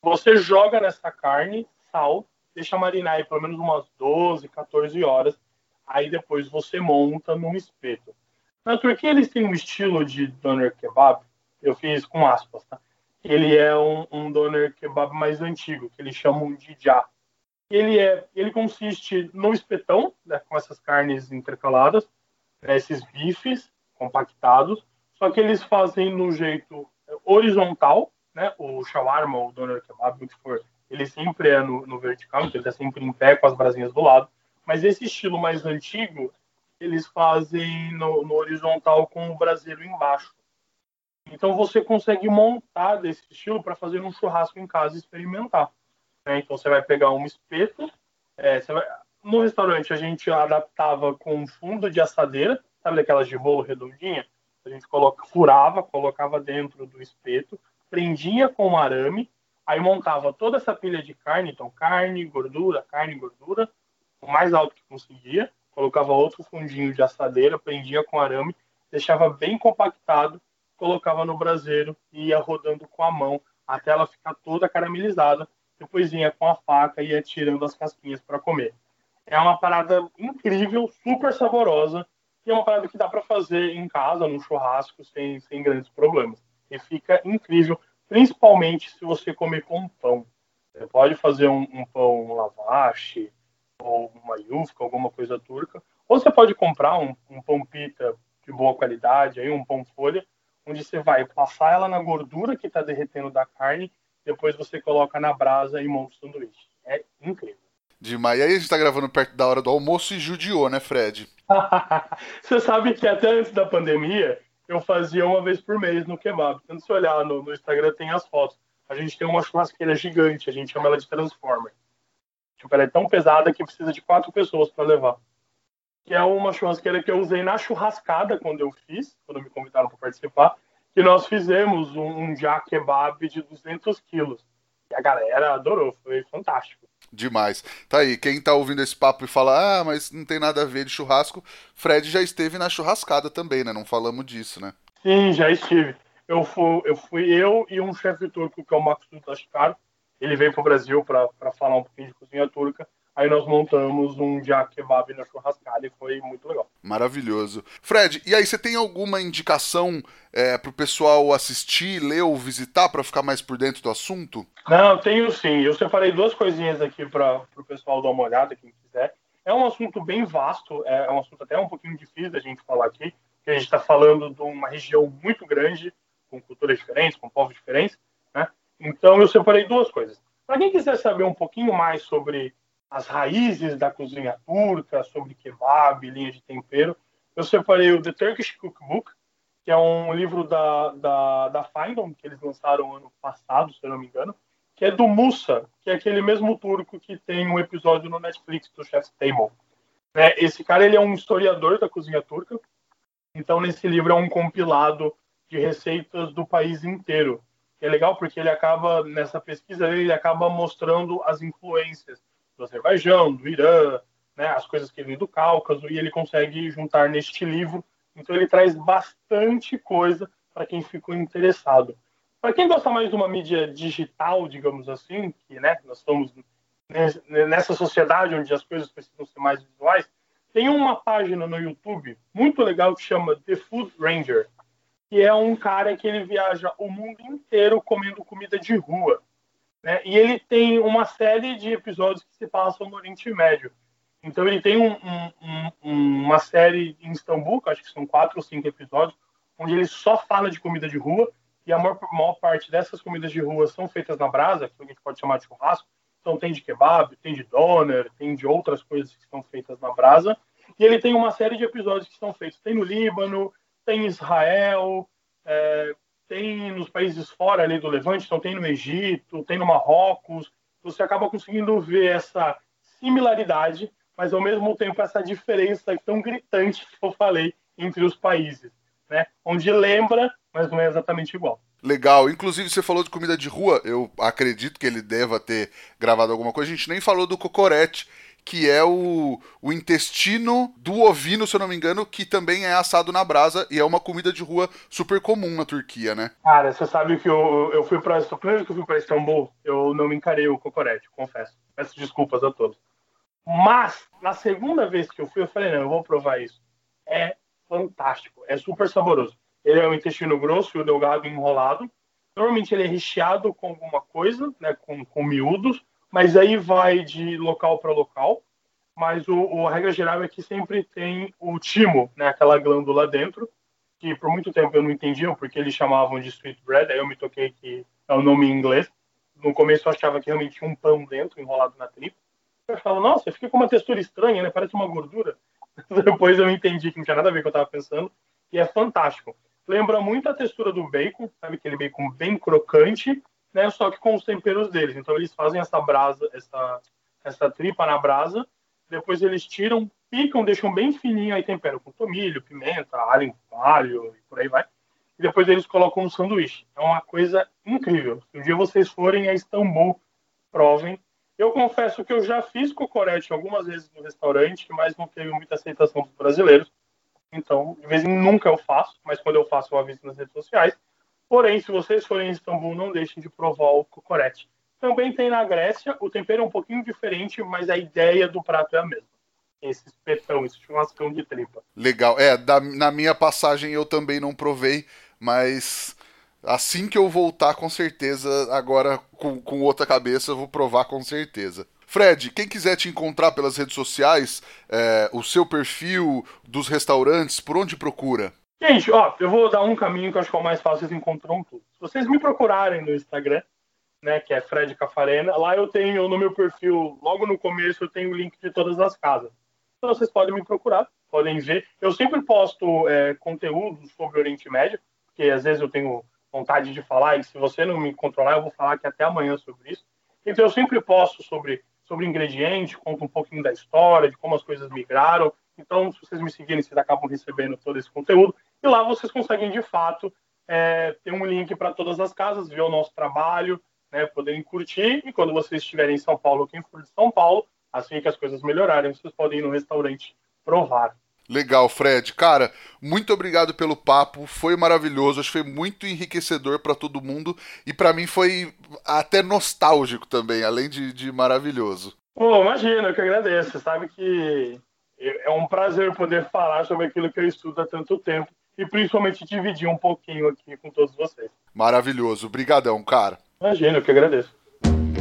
Você joga nessa carne, sal, deixa marinar aí pelo menos umas 12, 14 horas. Aí depois você monta num espeto. Na Turquia eles têm um estilo de doner kebab, eu fiz com aspas, tá? Ele é um, um doner kebab mais antigo, que eles chamam de já. Ele é, ele consiste no espetão, né, com essas carnes intercaladas, né, esses bifes compactados, só que eles fazem no jeito horizontal, né? O shawarma o doner kebab, o que for, ele sempre é no, no vertical, então ele está sempre em pé com as brasinhas do lado. Mas esse estilo mais antigo, eles fazem no, no horizontal com o braseiro embaixo. Então você consegue montar desse estilo para fazer um churrasco em casa e experimentar. Né? Então você vai pegar um espeto. É, vai... No restaurante a gente adaptava com fundo de assadeira, sabe daquelas de bolo redondinha? A gente coloca, furava, colocava dentro do espeto, prendia com arame, aí montava toda essa pilha de carne, então carne, gordura, carne, gordura, o mais alto que conseguia, colocava outro fundinho de assadeira, prendia com arame, deixava bem compactado, colocava no braseiro e ia rodando com a mão até ela ficar toda caramelizada. Depois vinha com a faca e ia tirando as casquinhas para comer. É uma parada incrível, super saborosa e é uma parada que dá para fazer em casa, num churrasco, sem, sem grandes problemas e fica incrível, principalmente se você comer com pão. Você pode fazer um, um pão lavache ou uma yufka, alguma coisa turca, Ou você pode comprar um, um pão pita de boa qualidade, aí um pão folha, onde você vai passar ela na gordura que está derretendo da carne, depois você coloca na brasa e monta o sanduíche. É incrível. Demais. E aí a gente tá gravando perto da hora do almoço e judiou, né, Fred? (laughs) você sabe que até antes da pandemia, eu fazia uma vez por mês no kebab. Então, se olhar no, no Instagram, tem as fotos. A gente tem uma churrasqueira gigante, a gente chama ela de Transformer. Tipo, ela é tão pesada que precisa de quatro pessoas para levar. Que é uma churrasqueira que eu usei na churrascada quando eu fiz, quando me convidaram para participar, que nós fizemos um, um já kebab de 200 quilos. E a galera adorou, foi fantástico. Demais. Tá aí, quem tá ouvindo esse papo e fala, ah, mas não tem nada a ver de churrasco, Fred já esteve na churrascada também, né? Não falamos disso, né? Sim, já estive. Eu fui eu, fui eu e um chefe turco, que é o Max Tashkar. Ele veio pro Brasil para falar um pouquinho de cozinha turca. Aí nós montamos um jak kebab na churrascada e foi muito legal. Maravilhoso. Fred, e aí você tem alguma indicação é, pro pessoal assistir, ler ou visitar para ficar mais por dentro do assunto? Não, tenho sim. Eu separei duas coisinhas aqui para o pessoal dar uma olhada, quem quiser. É um assunto bem vasto, é um assunto até um pouquinho difícil da gente falar aqui, porque a gente está falando de uma região muito grande, com culturas diferentes, com povos diferentes? Então eu separei duas coisas. Para quem quiser saber um pouquinho mais sobre as raízes da cozinha turca, sobre kebab, linha de tempero. Eu separei o The Turkish Cookbook, que é um livro da, da, da Findom, que eles lançaram ano passado, se eu não me engano, que é do Musa, que é aquele mesmo turco que tem um episódio no Netflix do Chef's Table. É, esse cara ele é um historiador da cozinha turca, então nesse livro é um compilado de receitas do país inteiro. É legal porque ele acaba, nessa pesquisa, ele acaba mostrando as influências do Azerbaijão, do Irã, né, as coisas que vêm do Cáucaso, e ele consegue juntar neste livro. Então ele traz bastante coisa para quem ficou interessado. Para quem gosta mais de uma mídia digital, digamos assim, que né, nós estamos nessa sociedade onde as coisas precisam ser mais visuais, tem uma página no YouTube muito legal que chama The Food Ranger, que é um cara que ele viaja o mundo inteiro comendo comida de rua. Né? E ele tem uma série de episódios que se passam no Oriente Médio. Então ele tem um, um, um, uma série em Istambul, que acho que são quatro ou cinco episódios, onde ele só fala de comida de rua, e a maior, maior parte dessas comidas de rua são feitas na brasa, que a gente pode chamar de churrasco. Então tem de kebab, tem de doner, tem de outras coisas que são feitas na brasa. E ele tem uma série de episódios que são feitos. Tem no Líbano, tem em Israel, é, tem nos países fora ali do Levante, então tem no Egito, tem no Marrocos, você acaba conseguindo ver essa similaridade, mas ao mesmo tempo essa diferença tão gritante que eu falei entre os países, né? Onde lembra, mas não é exatamente igual. Legal. Inclusive, você falou de comida de rua. Eu acredito que ele deva ter gravado alguma coisa. A gente nem falou do cocorete, que é o, o intestino do ovino, se eu não me engano, que também é assado na brasa e é uma comida de rua super comum na Turquia, né? Cara, você sabe que eu, eu fui para a primeira vez que eu fui para Istambul, eu não me encarei o cocorete, confesso. Peço desculpas a todos. Mas, na segunda vez que eu fui, eu falei, não, eu vou provar isso. É fantástico, é super saboroso. Ele é um intestino grosso e o delgado enrolado. Normalmente ele é recheado com alguma coisa, né, com, com miúdos, mas aí vai de local para local. Mas o, o, a regra geral é que sempre tem o timo, né, aquela glândula dentro, que por muito tempo eu não entendia porque eles chamavam de sweet bread, aí eu me toquei que é o nome em inglês. No começo eu achava que realmente tinha um pão dentro, enrolado na tripa. Eu falava, nossa, fica com uma textura estranha, né? Parece uma gordura. (laughs) Depois eu entendi que não tinha nada a ver com o que eu estava pensando, e é fantástico. Lembra muito a textura do bacon, sabe? Aquele bacon bem crocante, né? Só que com os temperos deles. Então eles fazem essa brasa, essa, essa tripa na brasa, depois eles tiram, picam, deixam bem fininho, aí temperam com tomilho, pimenta, alho, alho e por aí vai. E depois eles colocam no sanduíche. É uma coisa incrível. Se um dia vocês forem a Istambul, provem. Eu confesso que eu já fiz cocorete algumas vezes no restaurante, mas não teve muita aceitação dos brasileiros. Então, de vez em nunca eu faço, mas quando eu faço eu aviso nas redes sociais. Porém, se vocês forem em Istambul, não deixem de provar o cocorete. Também tem na Grécia, o tempero é um pouquinho diferente, mas a ideia do prato é a mesma. Esse espetão, esse churrascão de tripa. Legal. É, da, na minha passagem eu também não provei, mas assim que eu voltar, com certeza, agora com, com outra cabeça, eu vou provar com certeza. Fred, quem quiser te encontrar pelas redes sociais, é, o seu perfil dos restaurantes, por onde procura? Gente, ó, eu vou dar um caminho que eu acho que é o mais fácil, vocês encontram tudo. Se vocês me procurarem no Instagram, né, que é Fred Cafarena, lá eu tenho no meu perfil, logo no começo, eu tenho o link de todas as casas. Então vocês podem me procurar, podem ver. Eu sempre posto é, conteúdo sobre Oriente Médio, porque às vezes eu tenho vontade de falar, e se você não me controlar, eu vou falar aqui até amanhã sobre isso. Então eu sempre posto sobre, sobre ingredientes, conto um pouquinho da história, de como as coisas migraram. Então, se vocês me seguirem, vocês acabam recebendo todo esse conteúdo. E lá vocês conseguem, de fato, é, ter um link para todas as casas, ver o nosso trabalho, né, poderem curtir. E quando vocês estiverem em São Paulo, quem for de São Paulo, assim que as coisas melhorarem, vocês podem ir no restaurante provar. Legal, Fred. Cara, muito obrigado pelo papo. Foi maravilhoso. Acho que foi muito enriquecedor para todo mundo. E para mim foi até nostálgico também, além de, de maravilhoso. Pô, imagina, eu que agradeço. Sabe que é um prazer poder falar sobre aquilo que eu estudo há tanto tempo. E principalmente dividir um pouquinho aqui com todos vocês. Maravilhoso. Obrigadão, cara. Imagina, eu que agradeço.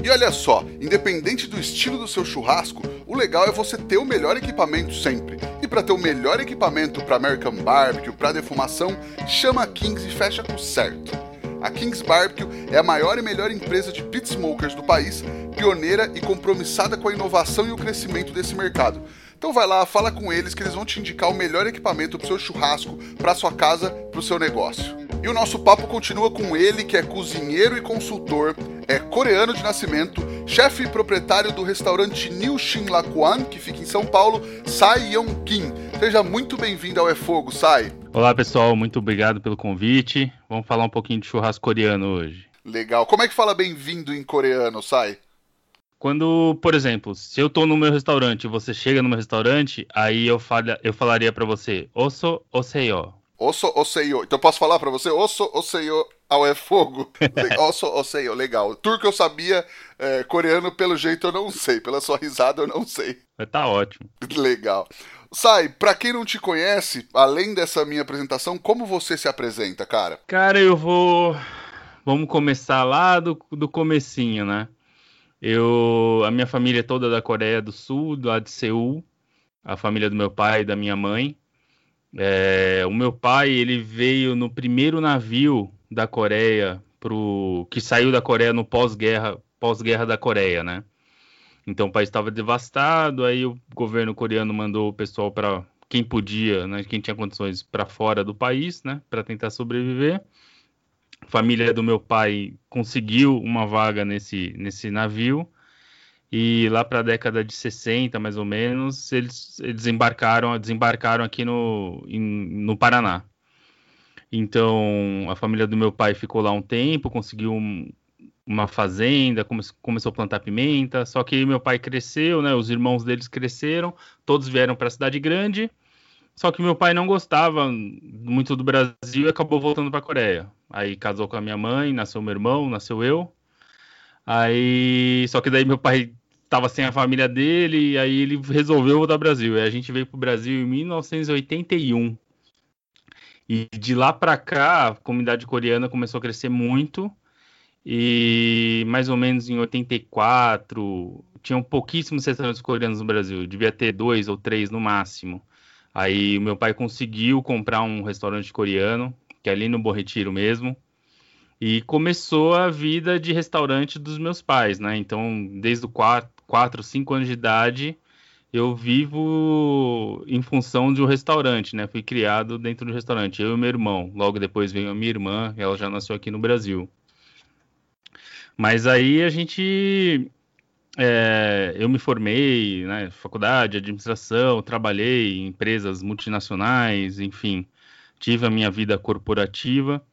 E olha só, independente do estilo do seu churrasco, o legal é você ter o melhor equipamento sempre. E para ter o melhor equipamento para American Barbecue, para defumação, chama a Kings e fecha com certo. A Kings Barbecue é a maior e melhor empresa de pit smokers do país, pioneira e compromissada com a inovação e o crescimento desse mercado. Então vai lá, fala com eles que eles vão te indicar o melhor equipamento para o seu churrasco, para sua casa, para o seu negócio. E o nosso papo continua com ele, que é cozinheiro e consultor, é coreano de nascimento, chefe e proprietário do restaurante New Shin Lakuan, que fica em São Paulo, Sai Yong Kim. Seja muito bem-vindo ao É Fogo, Sai. Olá, pessoal, muito obrigado pelo convite. Vamos falar um pouquinho de churrasco coreano hoje. Legal. Como é que fala bem-vindo em coreano, Sai? Quando, por exemplo, se eu tô no meu restaurante e você chega no meu restaurante, aí eu, fala, eu falaria para você, osso oseio. Osso oseio. Então posso falar para você, osso oseio ao é fogo. (laughs) osso oseio, legal. Turco eu sabia, é, coreano pelo jeito eu não sei, pela sua risada eu não sei. Tá ótimo. (laughs) Legal. Sai, pra quem não te conhece, além dessa minha apresentação, como você se apresenta, cara? Cara, eu vou... Vamos começar lá do, do comecinho, né? Eu, a minha família é toda da Coreia do Sul, lá de Seul, a família do meu pai e da minha mãe. É, o meu pai ele veio no primeiro navio da Coreia pro que saiu da Coreia no pós-guerra pós-guerra da Coreia, né? Então o país estava devastado, aí o governo coreano mandou o pessoal para quem podia, né, quem tinha condições para fora do país, né, para tentar sobreviver. Família do meu pai conseguiu uma vaga nesse nesse navio. E lá para a década de 60, mais ou menos, eles, eles embarcaram, desembarcaram aqui no, em, no Paraná. Então, a família do meu pai ficou lá um tempo, conseguiu um, uma fazenda, come, começou a plantar pimenta, só que meu pai cresceu, né, os irmãos deles cresceram, todos vieram para a cidade grande, só que meu pai não gostava muito do Brasil e acabou voltando para a Coreia. Aí casou com a minha mãe, nasceu meu irmão, nasceu eu. Aí, só que daí meu pai estava sem a família dele, e aí ele resolveu voltar ao Brasil. E a gente veio para o Brasil em 1981. E de lá para cá, a comunidade coreana começou a crescer muito. E mais ou menos em 84, tinham pouquíssimos restaurantes coreanos no Brasil. Devia ter dois ou três no máximo. Aí o meu pai conseguiu comprar um restaurante coreano, que é ali no Bom Retiro mesmo. E começou a vida de restaurante dos meus pais, né? Então, desde o quarto, 4, 5 anos de idade, eu vivo em função de um restaurante, né? Fui criado dentro do restaurante, eu e meu irmão. Logo depois veio a minha irmã, ela já nasceu aqui no Brasil. Mas aí a gente. É, eu me formei, né? Faculdade, administração, trabalhei em empresas multinacionais, enfim. Tive a minha vida corporativa.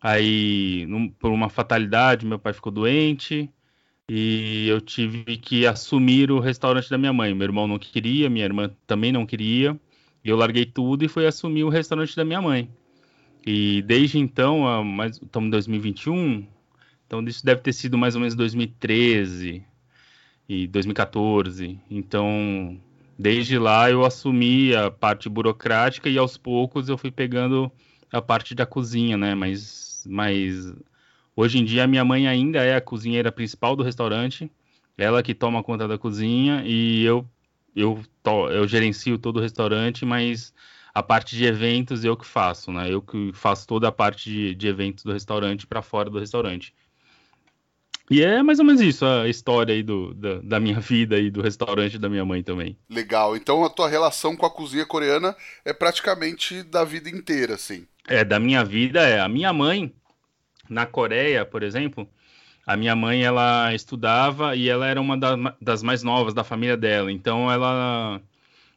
Aí, num, por uma fatalidade, meu pai ficou doente e eu tive que assumir o restaurante da minha mãe. Meu irmão não queria, minha irmã também não queria. E eu larguei tudo e fui assumir o restaurante da minha mãe. E desde então, estamos em 2021, então isso deve ter sido mais ou menos 2013 e 2014. Então, desde lá eu assumi a parte burocrática e aos poucos eu fui pegando a parte da cozinha, né? Mas, mas Hoje em dia, a minha mãe ainda é a cozinheira principal do restaurante. Ela que toma conta da cozinha e eu eu, to, eu gerencio todo o restaurante, mas a parte de eventos eu que faço, né? Eu que faço toda a parte de, de eventos do restaurante para fora do restaurante. E é mais ou menos isso a história aí do, da, da, minha vida e do restaurante da minha mãe também. Legal. Então a tua relação com a cozinha coreana é praticamente da vida inteira, assim. É, da minha vida é. A minha mãe, na Coreia, por exemplo, a minha mãe ela estudava e ela era uma das mais novas da família dela. Então ela,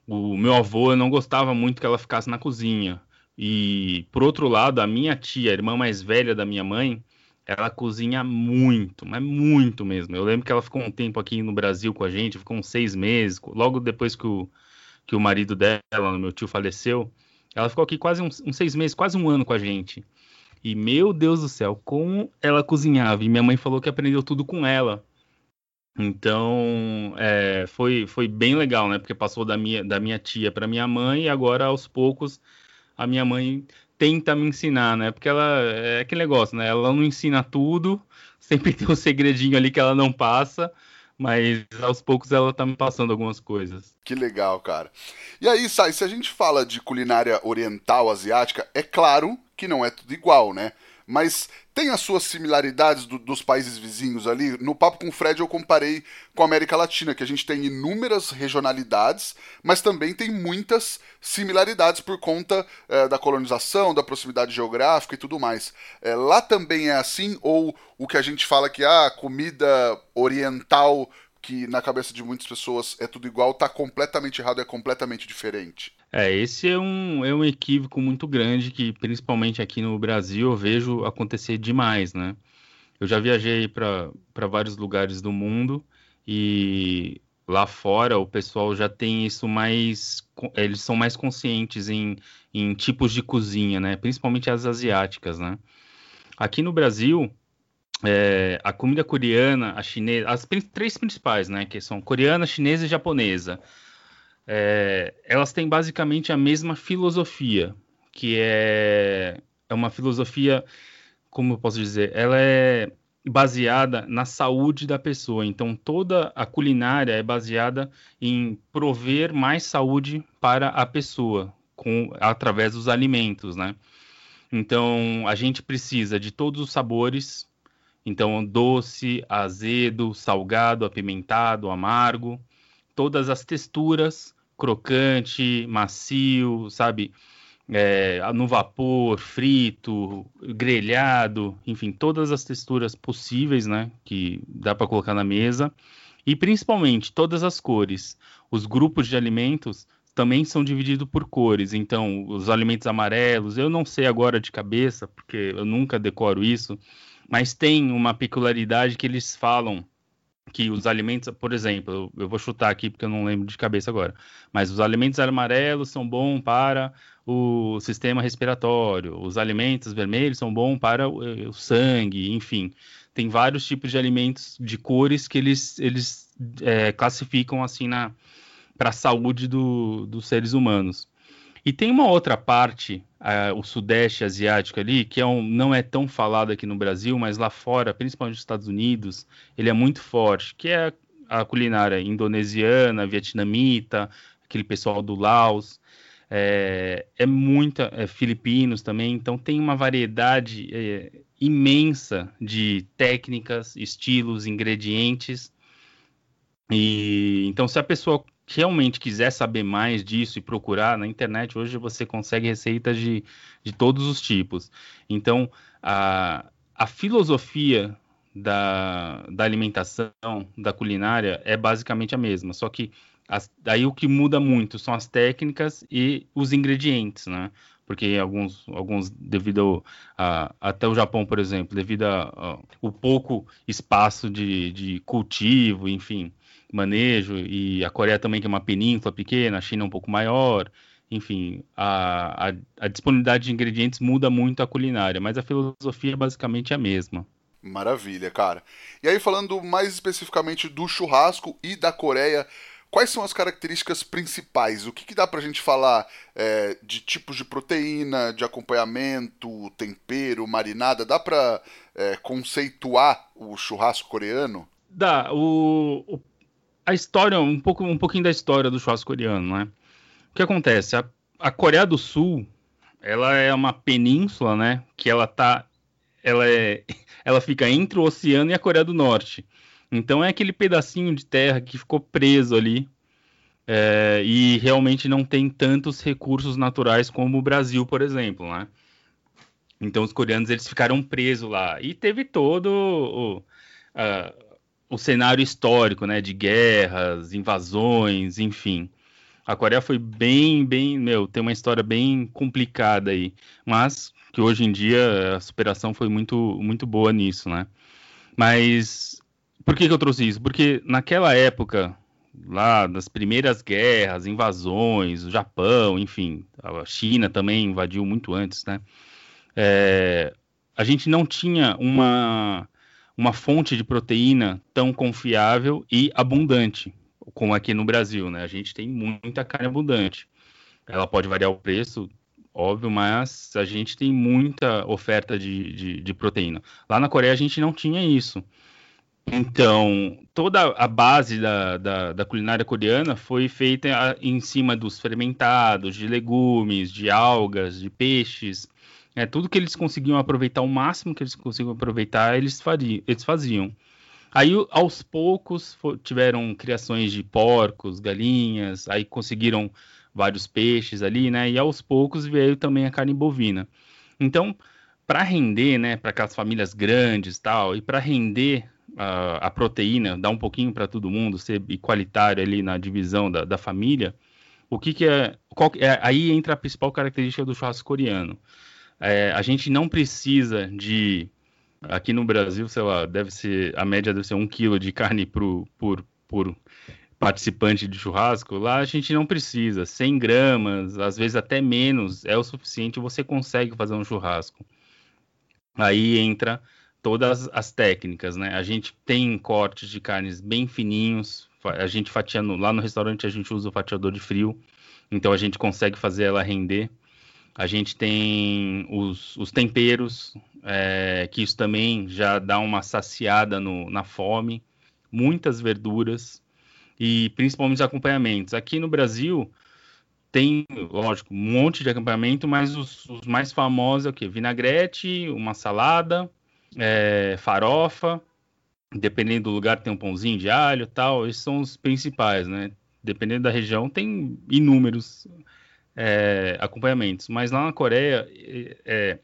o meu avô não gostava muito que ela ficasse na cozinha. E por outro lado, a minha tia, a irmã mais velha da minha mãe, ela cozinha muito, mas muito mesmo. Eu lembro que ela ficou um tempo aqui no Brasil com a gente, ficou uns seis meses, logo depois que o, que o marido dela, meu tio, faleceu. Ela ficou aqui quase uns, uns seis meses, quase um ano com a gente. E meu Deus do céu, como ela cozinhava. E minha mãe falou que aprendeu tudo com ela. Então, é, foi, foi bem legal, né? Porque passou da minha, da minha tia para minha mãe e agora, aos poucos, a minha mãe tenta me ensinar, né? Porque ela é aquele negócio, né? Ela não ensina tudo, (laughs) sempre tem um segredinho ali que ela não passa, mas aos poucos ela tá me passando algumas coisas. Que legal, cara. E aí, Sai, se a gente fala de culinária oriental, asiática, é claro que não é tudo igual, né? Mas tem as suas similaridades do, dos países vizinhos ali. No papo com o Fred eu comparei com a América Latina, que a gente tem inúmeras regionalidades, mas também tem muitas similaridades por conta é, da colonização, da proximidade geográfica e tudo mais. É, lá também é assim, ou o que a gente fala que a ah, comida oriental que na cabeça de muitas pessoas é tudo igual, tá completamente errado, é completamente diferente. É, esse é um, é um equívoco muito grande que, principalmente aqui no Brasil, eu vejo acontecer demais, né? Eu já viajei para vários lugares do mundo e lá fora o pessoal já tem isso mais. Eles são mais conscientes em, em tipos de cozinha, né? Principalmente as asiáticas, né? Aqui no Brasil, é, a comida coreana, a chinesa, as três principais, né, que são coreana, chinesa e japonesa, é, elas têm basicamente a mesma filosofia, que é, é uma filosofia, como eu posso dizer, ela é baseada na saúde da pessoa. Então, toda a culinária é baseada em prover mais saúde para a pessoa, com, através dos alimentos, né? Então, a gente precisa de todos os sabores, então, doce, azedo, salgado, apimentado, amargo, todas as texturas, crocante, macio, sabe? É, no vapor, frito, grelhado, enfim, todas as texturas possíveis, né? Que dá para colocar na mesa. E principalmente todas as cores. Os grupos de alimentos também são divididos por cores. Então, os alimentos amarelos, eu não sei agora de cabeça, porque eu nunca decoro isso mas tem uma peculiaridade que eles falam que os alimentos, por exemplo, eu, vou chutar aqui porque eu não lembro de cabeça agora, mas os alimentos amarelos são bons para o sistema respiratório, os alimentos vermelhos são bons para o, o sangue, enfim, tem vários tipos de alimentos de cores que eles, eles é, classificam assim na para a saúde do, dos seres humanos. E tem uma outra parte, uh, o Sudeste Asiático ali, que é um, não é tão falado aqui no Brasil, mas lá fora, principalmente nos Estados Unidos, ele é muito forte, que é a culinária indonesiana, vietnamita, aquele pessoal do Laos, é, é muita, é, filipinos também, então tem uma variedade é, imensa de técnicas, estilos, ingredientes. E então, se a pessoa realmente quiser saber mais disso e procurar na internet, hoje você consegue receitas de, de todos os tipos. Então, a, a filosofia da, da alimentação, da culinária, é basicamente a mesma, só que as, daí o que muda muito são as técnicas e os ingredientes, né? Porque alguns, alguns devido a, até o Japão, por exemplo, devido ao pouco espaço de, de cultivo, enfim, manejo, e a Coreia também, que é uma península pequena, a China é um pouco maior, enfim, a, a, a disponibilidade de ingredientes muda muito a culinária, mas a filosofia é basicamente a mesma. Maravilha, cara. E aí, falando mais especificamente do churrasco e da Coreia, quais são as características principais? O que, que dá pra gente falar é, de tipos de proteína, de acompanhamento, tempero, marinada? Dá pra é, conceituar o churrasco coreano? dá. O, o, a história, um, pouco, um pouquinho da história do churrasco coreano, né? O que acontece? A, a Coreia do Sul, ela é uma península, né? Que ela tá. Ela, é, (laughs) ela fica entre o oceano e a Coreia do Norte. Então é aquele pedacinho de terra que ficou preso ali é, e realmente não tem tantos recursos naturais como o Brasil, por exemplo, né? Então os coreanos eles ficaram presos lá e teve todo o, uh, o cenário histórico, né, de guerras, invasões, enfim. A Coreia foi bem, bem, meu, tem uma história bem complicada aí, mas que hoje em dia a superação foi muito, muito boa nisso, né? Mas por que, que eu trouxe isso? Porque naquela época, lá das primeiras guerras, invasões, o Japão, enfim, a China também invadiu muito antes, né? É, a gente não tinha uma uma fonte de proteína tão confiável e abundante, como aqui no Brasil, né? A gente tem muita carne abundante. Ela pode variar o preço, óbvio, mas a gente tem muita oferta de, de, de proteína. Lá na Coreia a gente não tinha isso. Então, toda a base da, da, da, culinária coreana foi feita em cima dos fermentados, de legumes, de algas, de peixes, é, tudo que eles conseguiam aproveitar, o máximo que eles conseguiam aproveitar, eles, faziam. Eles faziam. Aí, aos poucos, tiveram criações de porcos, galinhas, aí conseguiram vários peixes ali, né? E aos poucos veio também a carne bovina. Então, para render, né, para aquelas famílias grandes tal, e para render uh, a proteína, dar um pouquinho para todo mundo, ser igualitário ali na divisão da, da família, o que, que é, qual, é. Aí entra a principal característica do churrasco coreano. É, a gente não precisa de. Aqui no Brasil, sei lá, deve ser. A média deve ser um quilo de carne por, por, por participante de churrasco. Lá a gente não precisa. 100 gramas, às vezes até menos, é o suficiente. Você consegue fazer um churrasco. Aí entra todas as técnicas, né? A gente tem cortes de carnes bem fininhos. A gente fatiando lá no restaurante a gente usa o fatiador de frio, então a gente consegue fazer ela render. A gente tem os, os temperos, é, que isso também já dá uma saciada no, na fome. Muitas verduras e principalmente os acompanhamentos. Aqui no Brasil tem, lógico, um monte de acompanhamento, mas os, os mais famosos é o quê? Vinagrete, uma salada, é, farofa, dependendo do lugar tem um pãozinho de alho tal, esses são os principais, né? Dependendo da região tem inúmeros é, acompanhamentos. Mas lá na Coreia, é, é,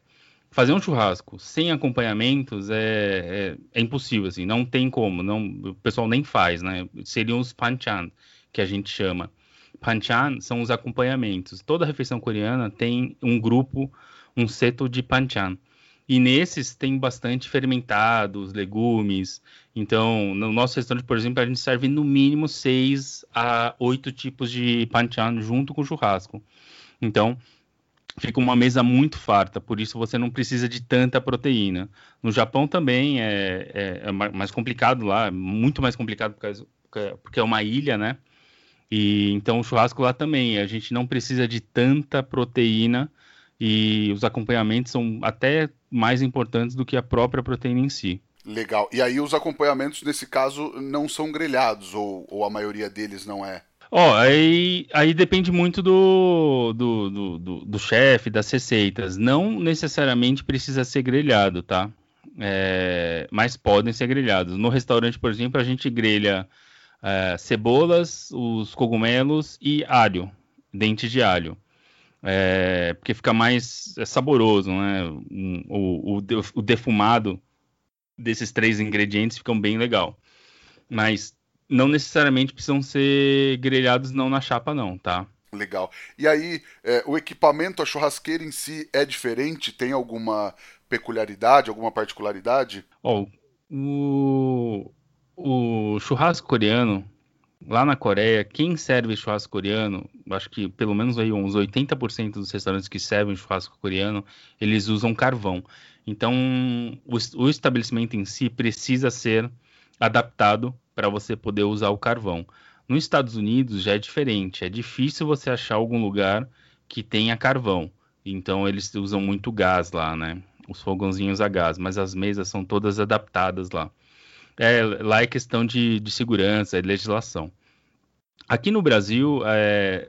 fazer um churrasco sem acompanhamentos é, é, é, impossível, assim, não tem como, não, o pessoal nem faz, né? Seriam os panchan, que a gente chama. Panchan são os acompanhamentos. Toda refeição coreana tem um grupo, um seto de panchan. E nesses tem bastante fermentados, legumes. Então, no nosso restaurante, por exemplo, a gente serve no mínimo seis a oito tipos de panchan junto com churrasco. Então, fica uma mesa muito farta, por isso você não precisa de tanta proteína. No Japão também é, é, é mais complicado lá, muito mais complicado porque é uma ilha, né? E então o churrasco lá também, a gente não precisa de tanta proteína e os acompanhamentos são até mais importantes do que a própria proteína em si. Legal. E aí os acompanhamentos nesse caso não são grelhados ou, ou a maioria deles não é? Ó, oh, aí, aí depende muito do, do, do, do, do chefe, das receitas. Não necessariamente precisa ser grelhado, tá? É, mas podem ser grelhados. No restaurante, por exemplo, a gente grelha é, cebolas, os cogumelos e alho, dente de alho. É, porque fica mais é, saboroso, né? O, o, o defumado desses três ingredientes ficam bem legal. Mas não necessariamente precisam ser grelhados não na chapa não, tá? Legal. E aí, é, o equipamento, a churrasqueira em si é diferente? Tem alguma peculiaridade, alguma particularidade? Oh, o, o churrasco coreano, lá na Coreia, quem serve churrasco coreano, acho que pelo menos aí uns 80% dos restaurantes que servem churrasco coreano, eles usam carvão. Então, o, o estabelecimento em si precisa ser adaptado para você poder usar o carvão. Nos Estados Unidos já é diferente, é difícil você achar algum lugar que tenha carvão. Então eles usam muito gás lá, né? Os fogãozinhos a gás, mas as mesas são todas adaptadas lá. É, lá é questão de, de segurança, de legislação. Aqui no Brasil, é,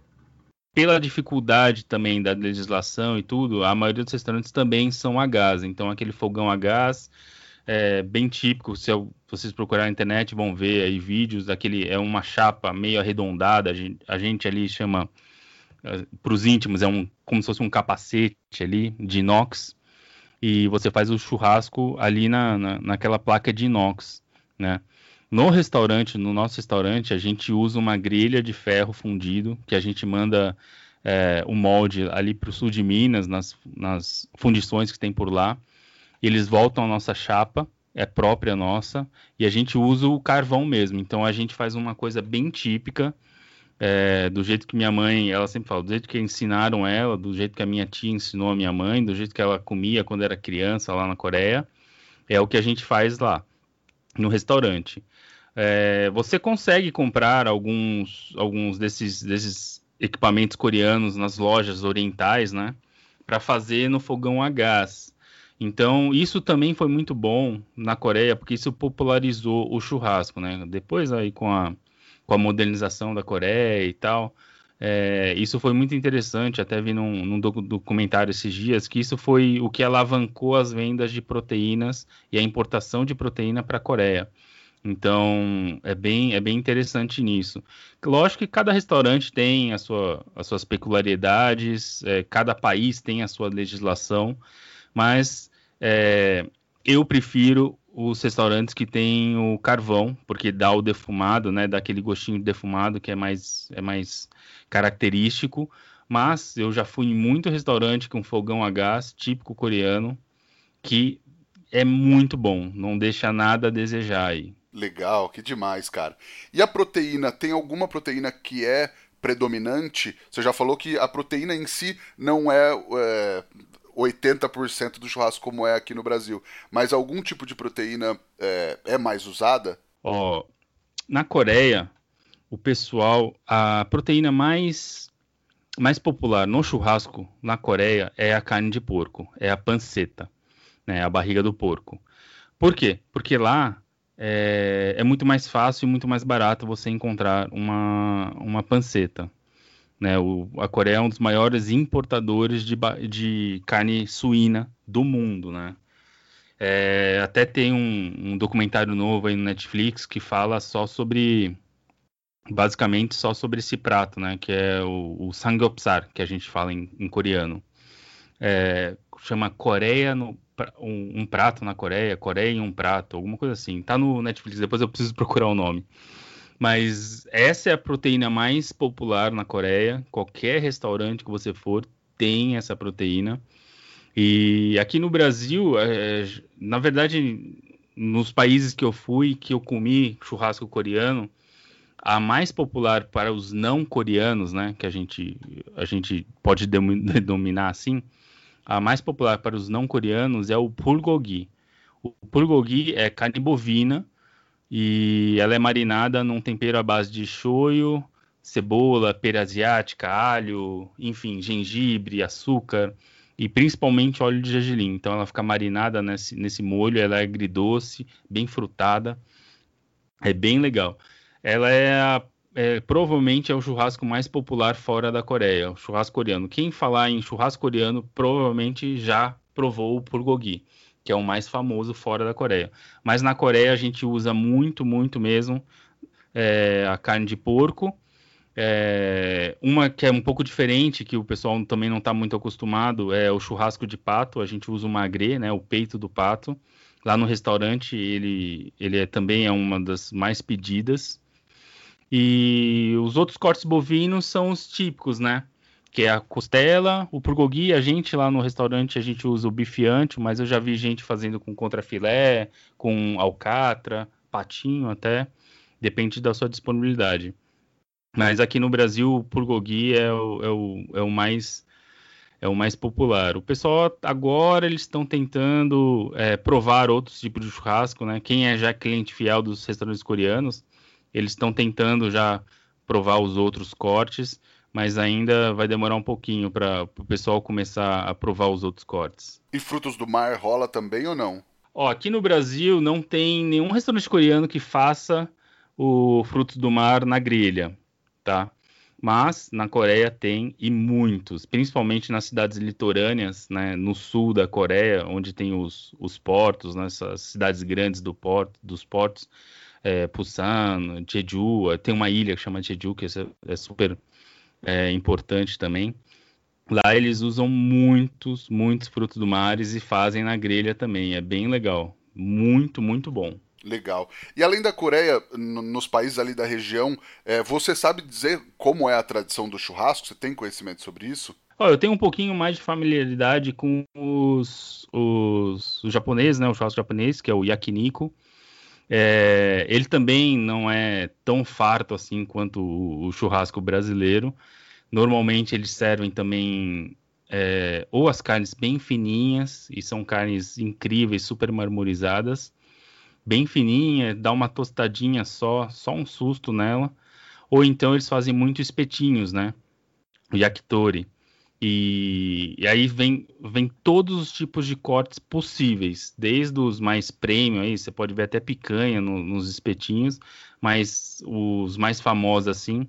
pela dificuldade também da legislação e tudo, a maioria dos restaurantes também são a gás. Então, aquele fogão a gás é bem típico. Se eu, vocês procurarem na internet, vão ver aí vídeos daquele. É uma chapa meio arredondada. A gente, a gente ali chama, é, para os íntimos, é um, como se fosse um capacete ali de inox. E você faz o churrasco ali na, na, naquela placa de inox, né? No restaurante, no nosso restaurante, a gente usa uma grelha de ferro fundido, que a gente manda é, o molde ali para o sul de Minas, nas, nas fundições que tem por lá. Eles voltam à nossa chapa, é própria nossa, e a gente usa o carvão mesmo. Então a gente faz uma coisa bem típica, é, do jeito que minha mãe, ela sempre fala, do jeito que ensinaram ela, do jeito que a minha tia ensinou a minha mãe, do jeito que ela comia quando era criança lá na Coreia, é o que a gente faz lá no restaurante. É, você consegue comprar alguns, alguns desses, desses equipamentos coreanos nas lojas orientais, né? Para fazer no fogão a gás. Então, isso também foi muito bom na Coreia, porque isso popularizou o churrasco, né? Depois aí com a, com a modernização da Coreia e tal, é, isso foi muito interessante, até vi num, num, documentário esses dias, que isso foi o que alavancou as vendas de proteínas e a importação de proteína para a Coreia. Então, é bem, é bem interessante nisso. Lógico que cada restaurante tem a sua, as suas peculiaridades, é, cada país tem a sua legislação, mas é, eu prefiro os restaurantes que têm o carvão, porque dá o defumado, né? Dá aquele gostinho defumado que é mais, é mais característico. Mas eu já fui em muito restaurante com fogão a gás, típico coreano, que é muito bom, não deixa nada a desejar aí. Legal, que demais, cara. E a proteína, tem alguma proteína que é predominante? Você já falou que a proteína em si não é, é 80% do churrasco como é aqui no Brasil, mas algum tipo de proteína é, é mais usada? Oh, na Coreia, o pessoal, a proteína mais mais popular no churrasco na Coreia é a carne de porco, é a panceta, né, a barriga do porco. Por quê? Porque lá é, é, muito mais fácil e muito mais barato você encontrar uma, uma panceta. Né? O, a Coreia é um dos maiores importadores de, de carne suína do mundo. Né? É, até tem um, um, documentário novo aí no Netflix que fala só sobre. Basicamente só sobre esse prato, né? Que é o, o samgyeopsal, que a gente fala em, em coreano. É, chama Coreia no, um, um, prato na Coreia, Coreia em um prato, alguma coisa assim. Tá no Netflix, depois eu preciso (laughs) procurar o nome. Mas essa é a proteína mais popular na Coreia. Qualquer restaurante que você for tem essa proteína. E aqui no Brasil, é, na verdade, nos países que eu fui, que eu comi churrasco coreano, a mais popular para os não coreanos, né, que a gente, a gente pode denominar assim, a mais popular para os não coreanos é o bulgogi. O bulgogi é carne bovina e ela é marinada num tempero à base de shoyu, cebola, pera asiática, alho, enfim, gengibre, açúcar e principalmente óleo de gergelim. Então ela fica marinada nesse, nesse molho, ela é agridoce, bem frutada, é bem legal. Ela é a é, provavelmente é o churrasco mais popular fora da Coreia, o churrasco coreano. Quem falar em churrasco coreano provavelmente já provou o bulgogi, que é o mais famoso fora da Coreia. Mas na Coreia a gente usa muito, muito mesmo é, a carne de porco. É, uma que é um pouco diferente, que o pessoal também não está muito acostumado, é o churrasco de pato. A gente usa o magre, né, o peito do pato. Lá no restaurante ele, ele é, também é uma das mais pedidas. E os outros cortes bovinos são os típicos, né? Que é a costela, o purgogi, a gente lá no restaurante a gente usa o bife mas eu já vi gente fazendo com contrafilé, com alcatra, patinho até, depende da sua disponibilidade. Mas aqui no Brasil o purgogi é o, é o, é o mais é o mais popular. O pessoal agora eles estão tentando é, provar outros tipos de churrasco, né? Quem é já cliente fiel dos restaurantes coreanos eles estão tentando já provar os outros cortes, mas ainda vai demorar um pouquinho para o pessoal começar a provar os outros cortes. E frutos do mar rola também ou não? Ó, aqui no Brasil não tem nenhum restaurante coreano que faça o frutos do mar na grelha, tá? Mas na Coreia tem e muitos, principalmente nas cidades litorâneas, né, no sul da Coreia, onde tem os, os portos, né, cidades grandes do porto, dos portos, é, Busan, Jeju, tem uma ilha que chama Jeju, que é, é super é, importante também. Lá eles usam muitos, muitos frutos do mar e fazem na grelha também. É bem legal. Muito, muito bom. Legal. E além da Coreia, nos países ali da região, é, você sabe dizer como é a tradição do churrasco? Você tem conhecimento sobre isso? Eu tenho um pouquinho mais de familiaridade com os, os, os japoneses, né? O churrasco japonês, que é o yakiniku. É, ele também não é tão farto assim quanto o, o churrasco brasileiro. Normalmente eles servem também é, ou as carnes bem fininhas, e são carnes incríveis, super marmorizadas, bem fininha, dá uma tostadinha só, só um susto nela. Ou então eles fazem muito espetinhos, né? Yakitori. E, e, aí vem, vem todos os tipos de cortes possíveis, desde os mais premium, aí você pode ver até picanha no, nos espetinhos, mas os mais famosos assim,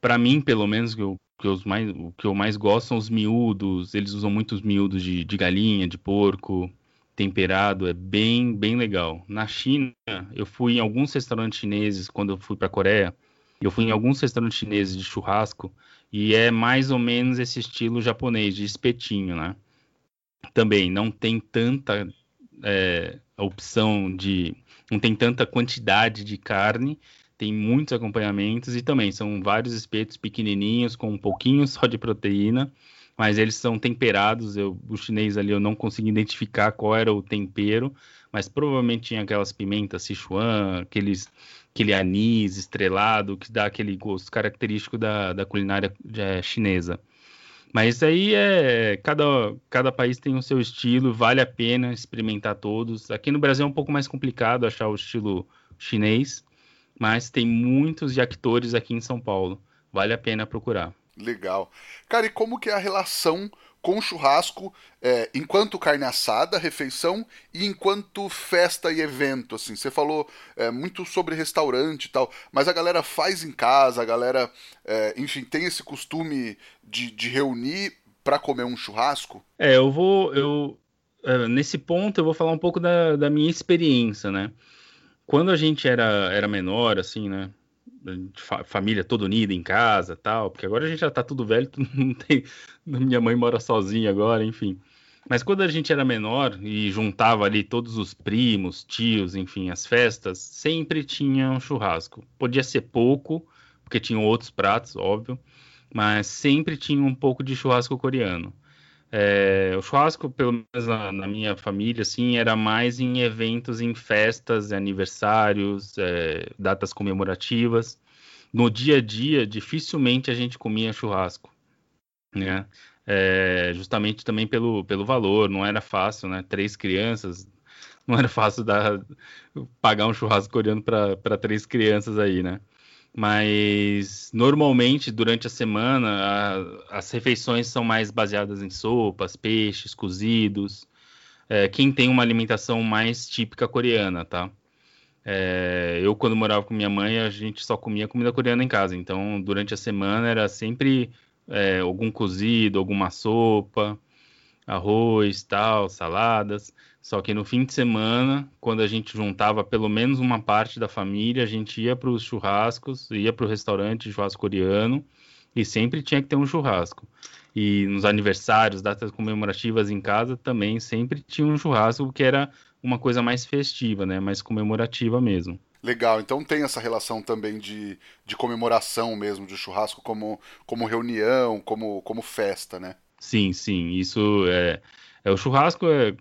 para mim pelo menos, que, eu, que, os mais, o que eu mais gosto são os miúdos, eles usam muitos miúdos de, de galinha, de porco, temperado, é bem, bem legal. Na China, eu fui em alguns restaurantes chineses quando eu fui para a Coreia, eu fui em alguns restaurantes chineses de churrasco, e é mais ou menos esse estilo japonês, de espetinho, né? Também não tem tanta é, opção de. não tem tanta quantidade de carne, tem muitos acompanhamentos e também são vários espetos pequenininhos com um pouquinho só de proteína, mas eles são temperados. Eu, o chinês ali eu não consegui identificar qual era o tempero, mas provavelmente tinha aquelas pimentas Sichuan, aqueles aquele anis estrelado que dá aquele gosto característico da, da culinária é, chinesa. Mas isso aí é. Cada, cada país tem o seu estilo, vale a pena experimentar todos. Aqui no Brasil é um pouco mais complicado achar o estilo chinês, mas tem muitos actores aqui em São Paulo. Vale a pena procurar. Legal. Cara, e como que é a relação com churrasco é, enquanto carne assada, refeição, e enquanto festa e evento, assim. Você falou é, muito sobre restaurante e tal, mas a galera faz em casa, a galera, é, enfim, tem esse costume de, de reunir para comer um churrasco? É, eu vou, eu é, nesse ponto eu vou falar um pouco da, da minha experiência, né? Quando a gente era, era menor, assim, né? Família toda unida em casa tal, porque agora a gente já tá tudo velho, (laughs) não tem, minha mãe mora sozinha agora, enfim. Mas quando a gente era menor e juntava ali todos os primos, tios, enfim, as festas, sempre tinha um churrasco. Podia ser pouco, porque tinham outros pratos, óbvio, mas sempre tinha um pouco de churrasco coreano. É, o churrasco, pelo menos na, na, minha família, assim, era mais em eventos, em festas, aniversários, é, datas comemorativas. No dia a dia, dificilmente a gente comia churrasco, né? É, justamente também pelo, pelo valor, não era fácil, né? Três crianças, não era fácil dar, pagar um churrasco coreano para três crianças aí, né? Mas normalmente durante a semana a, as refeições são mais baseadas em sopas, peixes, cozidos. É, quem tem uma alimentação mais típica coreana, tá? É, eu quando morava com minha mãe a gente só comia comida coreana em casa, então durante a semana era sempre é, algum cozido, alguma sopa, arroz, tal, saladas. Só que no fim de semana, quando a gente juntava pelo menos uma parte da família, a gente ia para os churrascos, ia para o restaurante churrasco coreano e sempre tinha que ter um churrasco. E nos aniversários, datas comemorativas em casa também sempre tinha um churrasco que era uma coisa mais festiva, né? Mais comemorativa mesmo. Legal, então tem essa relação também de, de comemoração mesmo, de churrasco como, como reunião, como, como festa, né? Sim, sim, isso é, é o churrasco é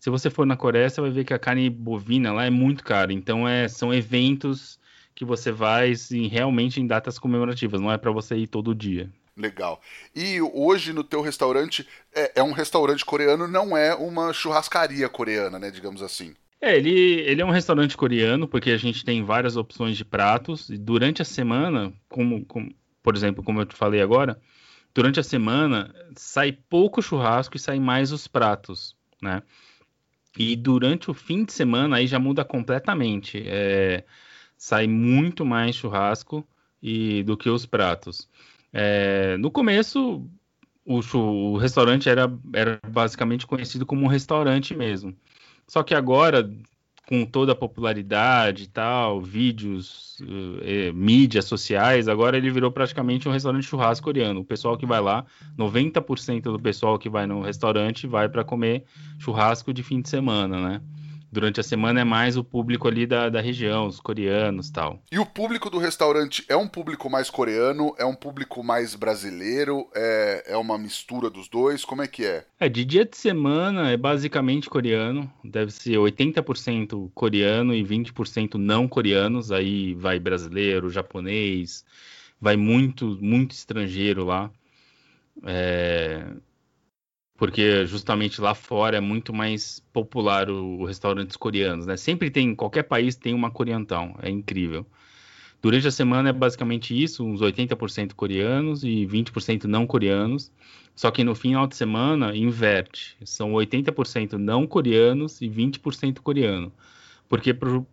se você for na Coreia, você vai ver que a carne bovina lá é muito cara. Então, é, são eventos que você vai assim, realmente em datas comemorativas, não é para você ir todo dia. Legal. E hoje no teu restaurante é, é, um restaurante coreano, não é uma churrascaria coreana, né, digamos assim. É, ele, ele é um restaurante coreano porque a gente tem várias opções de pratos e durante a semana, como, como por exemplo, como eu te falei agora, durante a semana sai pouco churrasco e sai mais os pratos, né? E durante o fim de semana aí já muda completamente. É, sai muito mais churrasco e do que os pratos. É, no começo, o, o, restaurante era, era basicamente conhecido como um restaurante mesmo. Só que agora, com toda a popularidade e tal, vídeos, eh, mídias sociais, agora ele virou praticamente um restaurante churrasco coreano. O pessoal que vai lá, 90% do pessoal que vai no restaurante vai para comer churrasco de fim de semana, né? Durante a semana é mais o público ali da, da região, os coreanos tal. E o público do restaurante é um público mais coreano? É um público mais brasileiro? É, é uma mistura dos dois? Como é que é? É, de dia de semana é basicamente coreano. Deve ser 80% coreano e 20% não coreanos. Aí vai brasileiro, japonês, vai muito, muito estrangeiro lá. É, porque justamente lá fora é muito mais popular o, o restaurantes coreanos, né? Sempre tem, qualquer país tem uma coreantão, é incrível. Durante a semana é basicamente isso, uns 80% coreanos e 20% não coreanos. Só que no final de semana inverte, são 80% não coreanos e 20% coreano. Porque pro,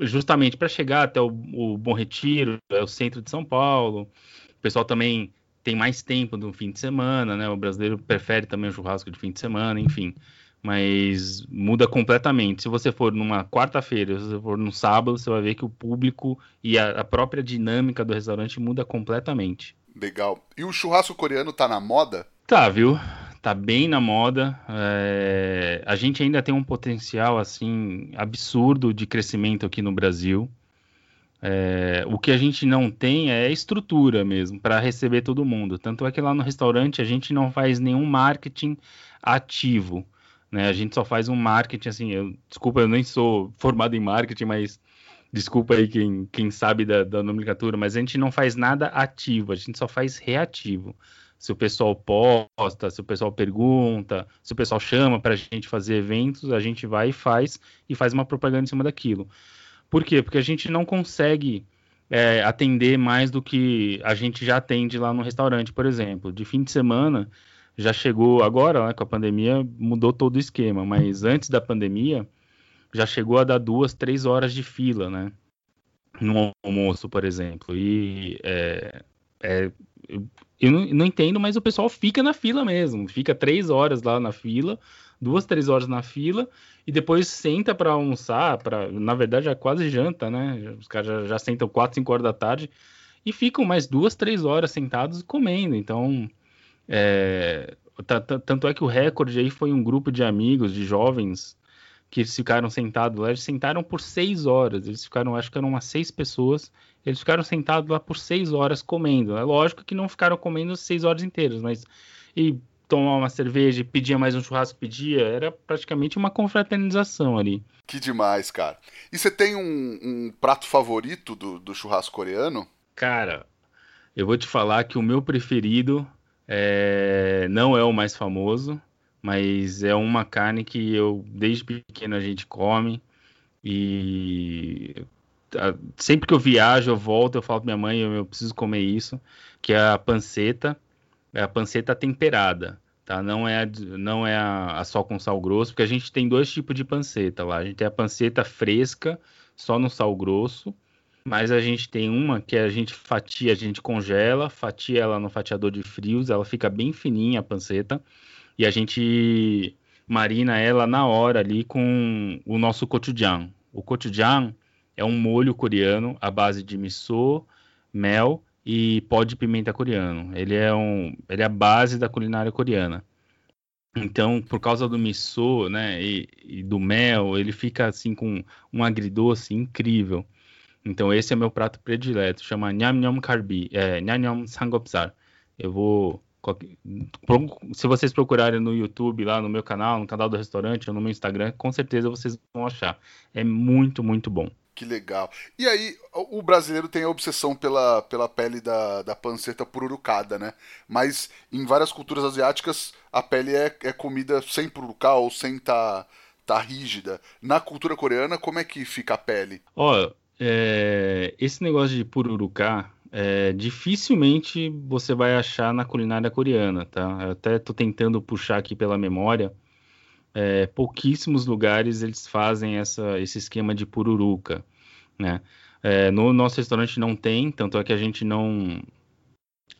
justamente para chegar até o, o Bom Retiro, é o centro de São Paulo, o pessoal também tem mais tempo no fim de semana, né? O brasileiro prefere também o churrasco de fim de semana, enfim. Mas muda completamente. Se você for numa quarta-feira, se você for no sábado, você vai ver que o público e a, a própria dinâmica do restaurante muda completamente. Legal. E o churrasco coreano tá na moda? Tá, viu? Tá bem na moda. É... A gente ainda tem um potencial assim absurdo de crescimento aqui no Brasil. É, o que a gente não tem é estrutura mesmo para receber todo mundo. Tanto é que lá no restaurante a gente não faz nenhum marketing ativo. Né? A gente só faz um marketing assim. Eu, desculpa, eu nem sou formado em marketing, mas desculpa aí quem, quem sabe da, da nomenclatura, mas a gente não faz nada ativo, a gente só faz reativo. Se o pessoal posta, se o pessoal pergunta, se o pessoal chama para a gente fazer eventos, a gente vai e faz e faz uma propaganda em cima daquilo. Por quê? Porque a gente não consegue é, atender mais do que a gente já atende lá no restaurante, por exemplo. De fim de semana, já chegou agora, né, com a pandemia, mudou todo o esquema, mas antes da pandemia, já chegou a dar duas, três horas de fila, né? No almoço, por exemplo. E é, é, eu não, não, entendo, mas o pessoal fica na fila mesmo. Fica três horas lá na fila, duas, três horas na fila, e depois senta para almoçar, para na verdade é quase janta, né? Os caras já, já, sentam quatro, cinco horas da tarde e ficam mais duas, três horas sentados comendo. Então, é, tanto é que o recorde aí foi um grupo de amigos, de jovens, que eles ficaram sentados lá, eles sentaram por seis horas, eles ficaram, acho que eram umas seis pessoas, eles ficaram sentados lá por seis horas comendo. É lógico que não ficaram comendo seis horas inteiras, mas e tomar uma cerveja, pedia mais um churrasco, pedia, era praticamente uma confraternização ali. Que demais, cara. E você tem um, um prato favorito do, do, churrasco coreano? Cara, eu vou te falar que o meu preferido é... não é o mais famoso, mas é uma carne que eu, desde pequeno, a gente come. E sempre que eu viajo, eu volto, eu falo pra minha mãe, eu, eu preciso comer isso, que é a panceta é a panceta temperada, tá? Não é, a, não é a, a, só com sal grosso, porque a gente tem dois tipos de panceta lá. A gente tem a panceta fresca, só no sal grosso, mas a gente tem uma que a gente fatia, a gente congela, fatia ela no fatiador de frios, ela fica bem fininha a panceta, e a gente marina ela na hora ali com o nosso gochujang. O gochujang é um molho coreano à base de miso, mel e pó de pimenta coreano. Ele é, um, ele é a base da culinária coreana. Então, por causa do miso, né, e, e, do mel, ele fica assim com um agridoce incrível. Então, esse é meu prato predileto, chama Nyam Karbi, é, Nyam Sangopsar. Eu vou se vocês procurarem no YouTube, lá no meu canal, no canal do restaurante ou no meu Instagram, com certeza vocês vão achar. É muito, muito bom. Que legal. E aí, o brasileiro tem a obsessão pela, pela pele da, da panceta pururucada, né? Mas em várias culturas asiáticas, a pele é, é comida sem pururucar ou sem tá, tá rígida. Na cultura coreana, como é que fica a pele? Ó, é, esse negócio de pururucar, é, dificilmente você vai achar na culinária coreana, tá? Eu até tô tentando puxar aqui pela memória é, pouquíssimos lugares eles fazem essa, esse esquema de pururuca, né? É, no nosso restaurante não tem, tanto é que a gente não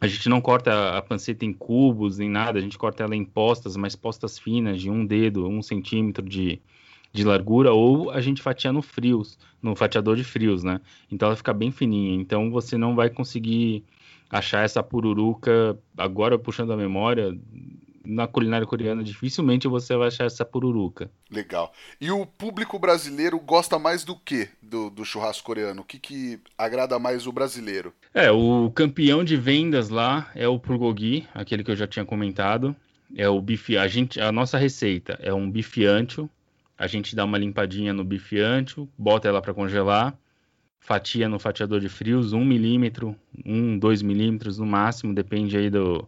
a gente não corta a panceta em cubos nem nada, a gente corta ela em postas, mas postas finas de um dedo, um centímetro de, de largura, ou a gente fatia no frios, no fatiador de frios, né? Então ela fica bem fininha. Então você não vai conseguir achar essa pururuca, agora puxando a memória, na culinária coreana, dificilmente você vai achar essa pururuca. Legal. E o público brasileiro gosta mais do que do, do churrasco coreano? O que, que agrada mais o brasileiro? É, o campeão de vendas lá é o bulgogi, aquele que eu já tinha comentado. É o bife, a gente, a nossa receita é um bife ancho. A gente dá uma limpadinha no bife ancho, bota ela para congelar, fatia no fatiador de frios, 1 milímetro, 1, 2 milímetros no máximo, depende aí do,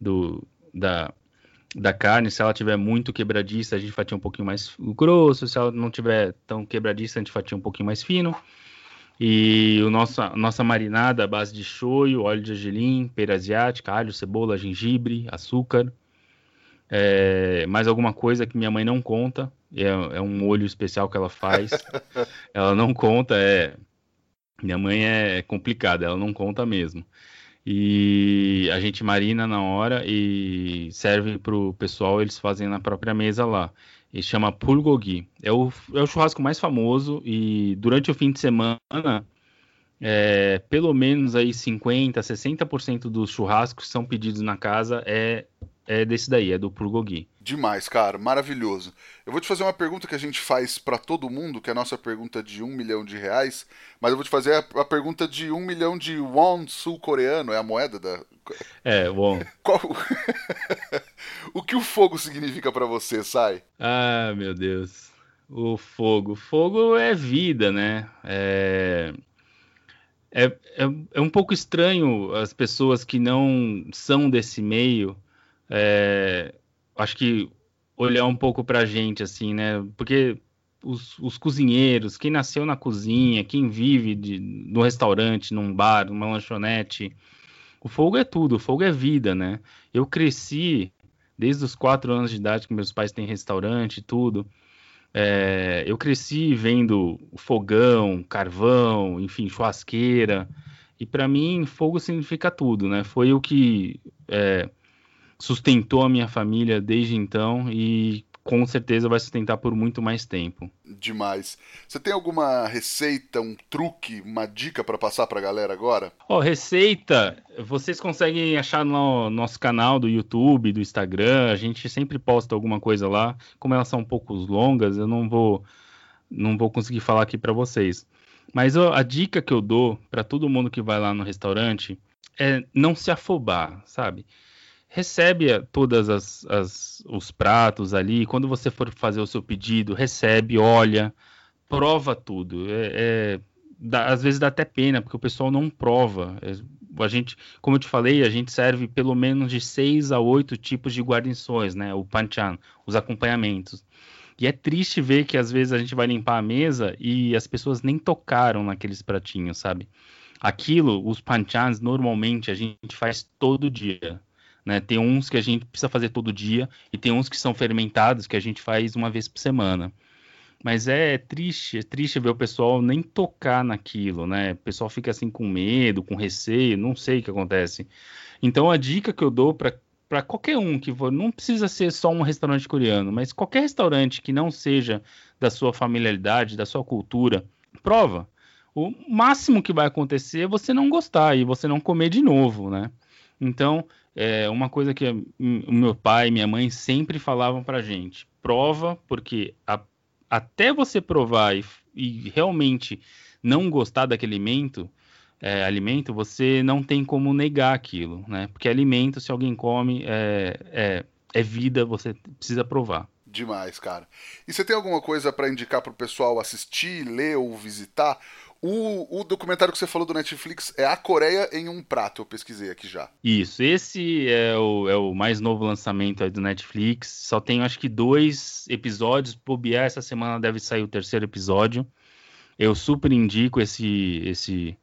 do da, da carne, se ela tiver muito quebradiça, a gente fatia um pouquinho mais grosso, se ela não tiver tão quebradiça, a gente fatia um pouquinho mais fino. E o nosso, a nossa marinada à base de shoyu, óleo de gergelim, pera asiática, alho, cebola, gengibre, açúcar. É, mais alguma coisa que minha mãe não conta, é, é um molho especial que ela faz. (laughs) ela não conta, é. Minha mãe é complicada, ela não conta mesmo e a gente marina na hora e serve para o pessoal, eles fazem na própria mesa lá. E chama Pulgogi. É o, é o churrasco mais famoso e durante o fim de semana, é, pelo menos aí 50, 60% dos churrascos que são pedidos na casa é, é desse daí, é do Pulgogi. Demais, cara, maravilhoso. Eu vou te fazer uma pergunta que a gente faz para todo mundo, que é a nossa pergunta de um milhão de reais, mas eu vou te fazer a, a pergunta de um milhão de won sul-coreano, é a moeda da. É, won. (laughs) Qual... (laughs) o que o fogo significa para você, Sai? Ah, meu Deus. O fogo. Fogo é vida, né? É... É, é, é um pouco estranho as pessoas que não são desse meio. É, acho que olhar um pouco para a gente, assim, né? Porque os, os, cozinheiros, quem nasceu na cozinha, quem vive de, no restaurante, num bar, numa lanchonete, o fogo é tudo, o fogo é vida, né? Eu cresci desde os quatro anos de idade que meus pais têm restaurante e tudo. É, eu cresci vendo fogão, carvão, enfim, churrasqueira. E para mim, fogo significa tudo, né? Foi o que é, sustentou a minha família desde então e com certeza vai sustentar por muito mais tempo. Demais. Você tem alguma receita, um truque, uma dica para passar para a galera agora? Ó, oh, receita, vocês conseguem achar no nosso canal do YouTube, do Instagram. A gente sempre posta alguma coisa lá. Como elas são um pouco longas, eu não vou não vou conseguir falar aqui para vocês. Mas a dica que eu dou para todo mundo que vai lá no restaurante é não se afobar, sabe? Recebe todas as, as, os pratos ali. Quando você for fazer o seu pedido, recebe, olha, prova tudo. É, é dá, às vezes dá até pena porque o pessoal não prova. É, a gente, como eu te falei, a gente serve pelo menos de seis a oito tipos de guarnições, né? O panchan, os acompanhamentos. E é triste ver que às vezes a gente vai limpar a mesa e as pessoas nem tocaram naqueles pratinhos, sabe? Aquilo, os panchans, normalmente a gente faz todo dia. Né? Tem uns que a gente precisa fazer todo dia e tem uns que são fermentados que a gente faz uma vez por semana. Mas é triste, é triste ver o pessoal nem tocar naquilo, né? O pessoal fica assim com medo, com receio, não sei o que acontece. Então a dica que eu dou para qualquer um que for, não precisa ser só um restaurante coreano, mas qualquer restaurante que não seja da sua familiaridade, da sua cultura, prova. O máximo que vai acontecer é você não gostar e você não comer de novo, né? Então, é uma coisa que o meu pai e minha mãe sempre falavam pra gente: prova, porque a, até você provar e, e, realmente não gostar daquele alimento, é, alimento, você não tem como negar aquilo, né? Porque alimento, se alguém come, é, é, é vida, você precisa provar. Demais, cara. E você tem alguma coisa para indicar pro pessoal assistir, ler ou visitar? O, o documentário que você falou do Netflix é A Coreia em um Prato, eu pesquisei aqui já. Isso, esse é o, é o mais novo lançamento do Netflix. Só tem acho que dois episódios. Bobear, essa semana deve sair o terceiro episódio. Eu super indico esse, esse,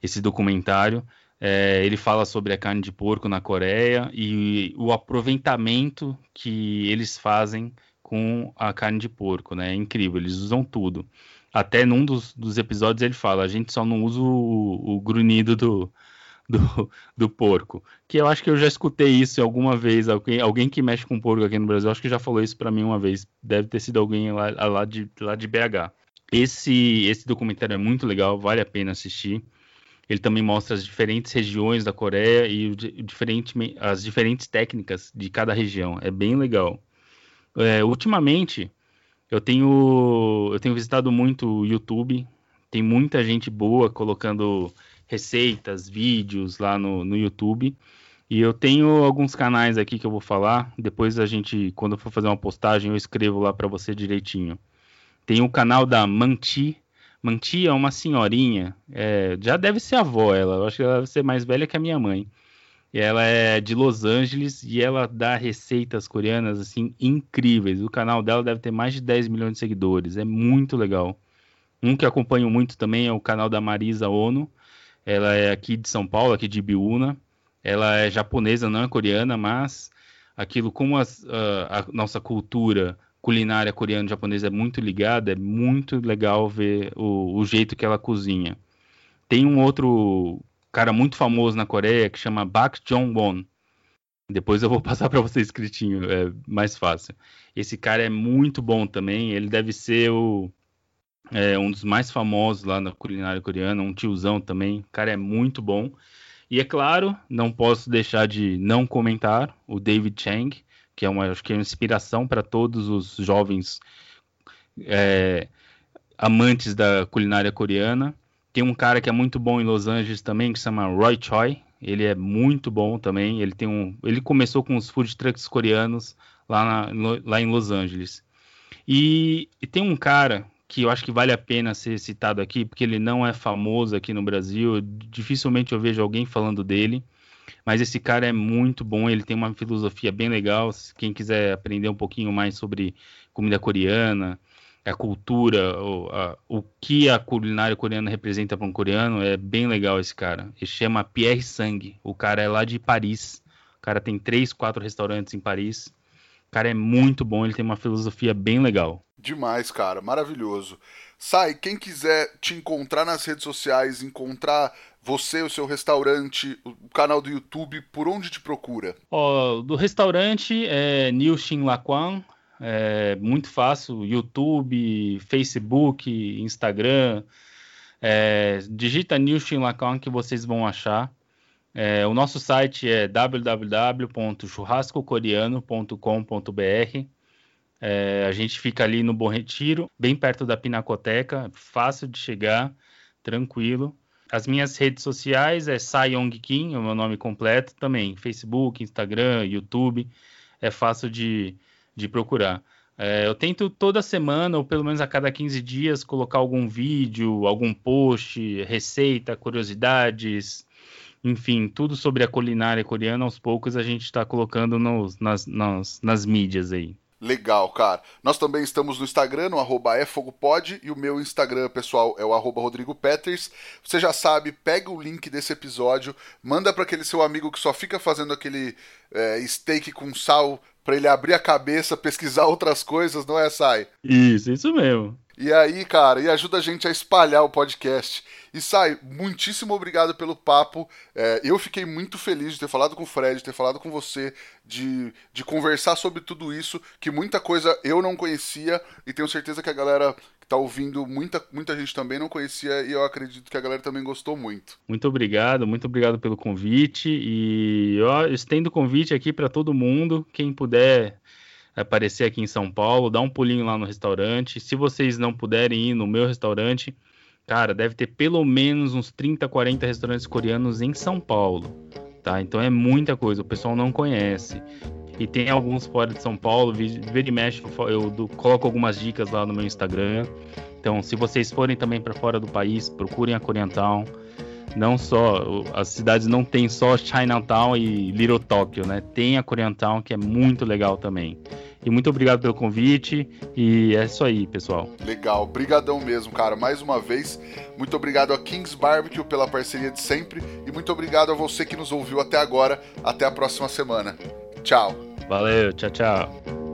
esse documentário. É, ele fala sobre a carne de porco na Coreia e o aproveitamento que eles fazem com a carne de porco, né? É incrível, eles usam tudo. Até num dos, dos episódios ele fala, a gente só não usa o, o grunhido do, do, do, porco. Que eu acho que eu já escutei isso alguma vez. Alguém, alguém que mexe com porco aqui no Brasil, acho que já falou isso para mim uma vez. Deve ter sido alguém lá, lá, de, lá de BH. Esse, esse documentário é muito legal, vale a pena assistir. Ele também mostra as diferentes regiões da Coreia e o, diferente, as diferentes técnicas de cada região. É bem legal. É, ultimamente, eu tenho, eu tenho visitado muito o YouTube. Tem muita gente boa colocando receitas, vídeos lá no, no YouTube. E eu tenho alguns canais aqui que eu vou falar. Depois a gente, quando for fazer uma postagem, eu escrevo lá para você direitinho. Tem o canal da Manti. Manti é uma senhorinha, é, já deve ser avó ela, eu acho que ela deve ser mais velha que a minha mãe. Ela é de Los Angeles e ela dá receitas coreanas assim incríveis. O canal dela deve ter mais de 10 milhões de seguidores, é muito legal. Um que acompanho muito também é o canal da Marisa Ono. Ela é aqui de São Paulo, aqui de Ibiúna. Ela é japonesa, não é coreana, mas aquilo como as, uh, a nossa cultura culinária coreana e japonesa é muito ligada, é muito legal ver o, o jeito que ela cozinha. Tem um outro cara muito famoso na Coreia que chama Bak Jong-won. Depois eu vou (laughs) passar para você escritinho, é mais fácil. Esse cara é muito bom também, ele deve ser o, é, um dos mais famosos lá na culinária coreana, um tiozão também. O cara é muito bom. E é claro, não posso deixar de não comentar o David Chang, que é uma, acho que é uma inspiração para todos os jovens é, amantes da culinária coreana. Tem um cara que é muito bom em Los Angeles também, que se chama Roy Choi. Ele é muito bom também. Ele tem um, ele começou com os food trucks coreanos lá, na, lá em Los Angeles. E, e tem um cara que eu acho que vale a pena ser citado aqui, porque ele não é famoso aqui no Brasil. Dificilmente eu vejo alguém falando dele. Mas esse cara é muito bom, ele tem uma filosofia bem legal. Quem quiser aprender um pouquinho mais sobre comida coreana, a cultura, o, a, o que a culinária coreana representa para um coreano, é bem legal esse cara. Ele chama Pierre Sang. O cara é lá de Paris. O cara tem três, quatro restaurantes em Paris. O cara é muito bom, ele tem uma filosofia bem legal. Demais, cara, maravilhoso. Sai, quem quiser te encontrar nas redes sociais, encontrar você, o seu restaurante, o canal do YouTube, por onde te procura? Oh, do restaurante é New Xin Laquan, é muito fácil, YouTube, Facebook, Instagram, é, digita New Xin Laquan que vocês vão achar. É, o nosso site é www.churrascocoreano.com.br é, a gente fica ali no Bom Retiro, bem perto da Pinacoteca, fácil de chegar, tranquilo. As minhas redes sociais é Sayong Kim, é o meu nome completo também. Facebook, Instagram, YouTube, é fácil de, de procurar. É, eu tento toda semana, ou pelo menos a cada 15 dias, colocar algum vídeo, algum post, receita, curiosidades, enfim, tudo sobre a culinária coreana. Aos poucos a gente está colocando nos, nas, nas, nas mídias aí. Legal, cara. Nós também estamos no Instagram, no arroba efogopod, e o meu Instagram pessoal é o arroba Rodrigo Peters. Você já sabe, pega o link desse episódio, manda para aquele seu amigo que só fica fazendo aquele é, steak com sal para ele abrir a cabeça, pesquisar (laughs) outras coisas, não é, Sai? Isso, isso mesmo. E aí, cara, e ajuda a gente a espalhar o podcast. E sai, muitíssimo obrigado pelo papo. É, eu fiquei muito feliz de ter falado com o Fred, de ter falado com você, de, de conversar sobre tudo isso, que muita coisa eu não conhecia e tenho certeza que a galera que tá ouvindo, muita, muita gente também não conhecia e eu acredito que a galera também gostou muito. Muito obrigado, muito obrigado pelo convite e eu estendo o convite aqui para todo mundo, quem puder aparecer aqui em São Paulo, dá um pulinho lá no restaurante. Se vocês não puderem ir no meu restaurante, cara, deve ter pelo menos uns 30, 40 restaurantes coreanos em São Paulo, tá? Então é muita coisa, o pessoal não conhece. E tem alguns fora de São Paulo, vira e mexe, eu, coloco algumas dicas lá no meu Instagram. Então, se vocês forem também para fora do país, procurem a Koreantown. Não só, as cidades não tem só Chinatown e Little Tokyo, né? Tem a Koreantown que é muito legal também. E muito obrigado pelo convite. E é isso aí, pessoal. Legal, brigadão mesmo, cara. Mais uma vez, muito obrigado a Kings Barbecue pela parceria de sempre e muito obrigado a você que nos ouviu até agora. Até a próxima semana. Tchau. Valeu, tchau, tchau.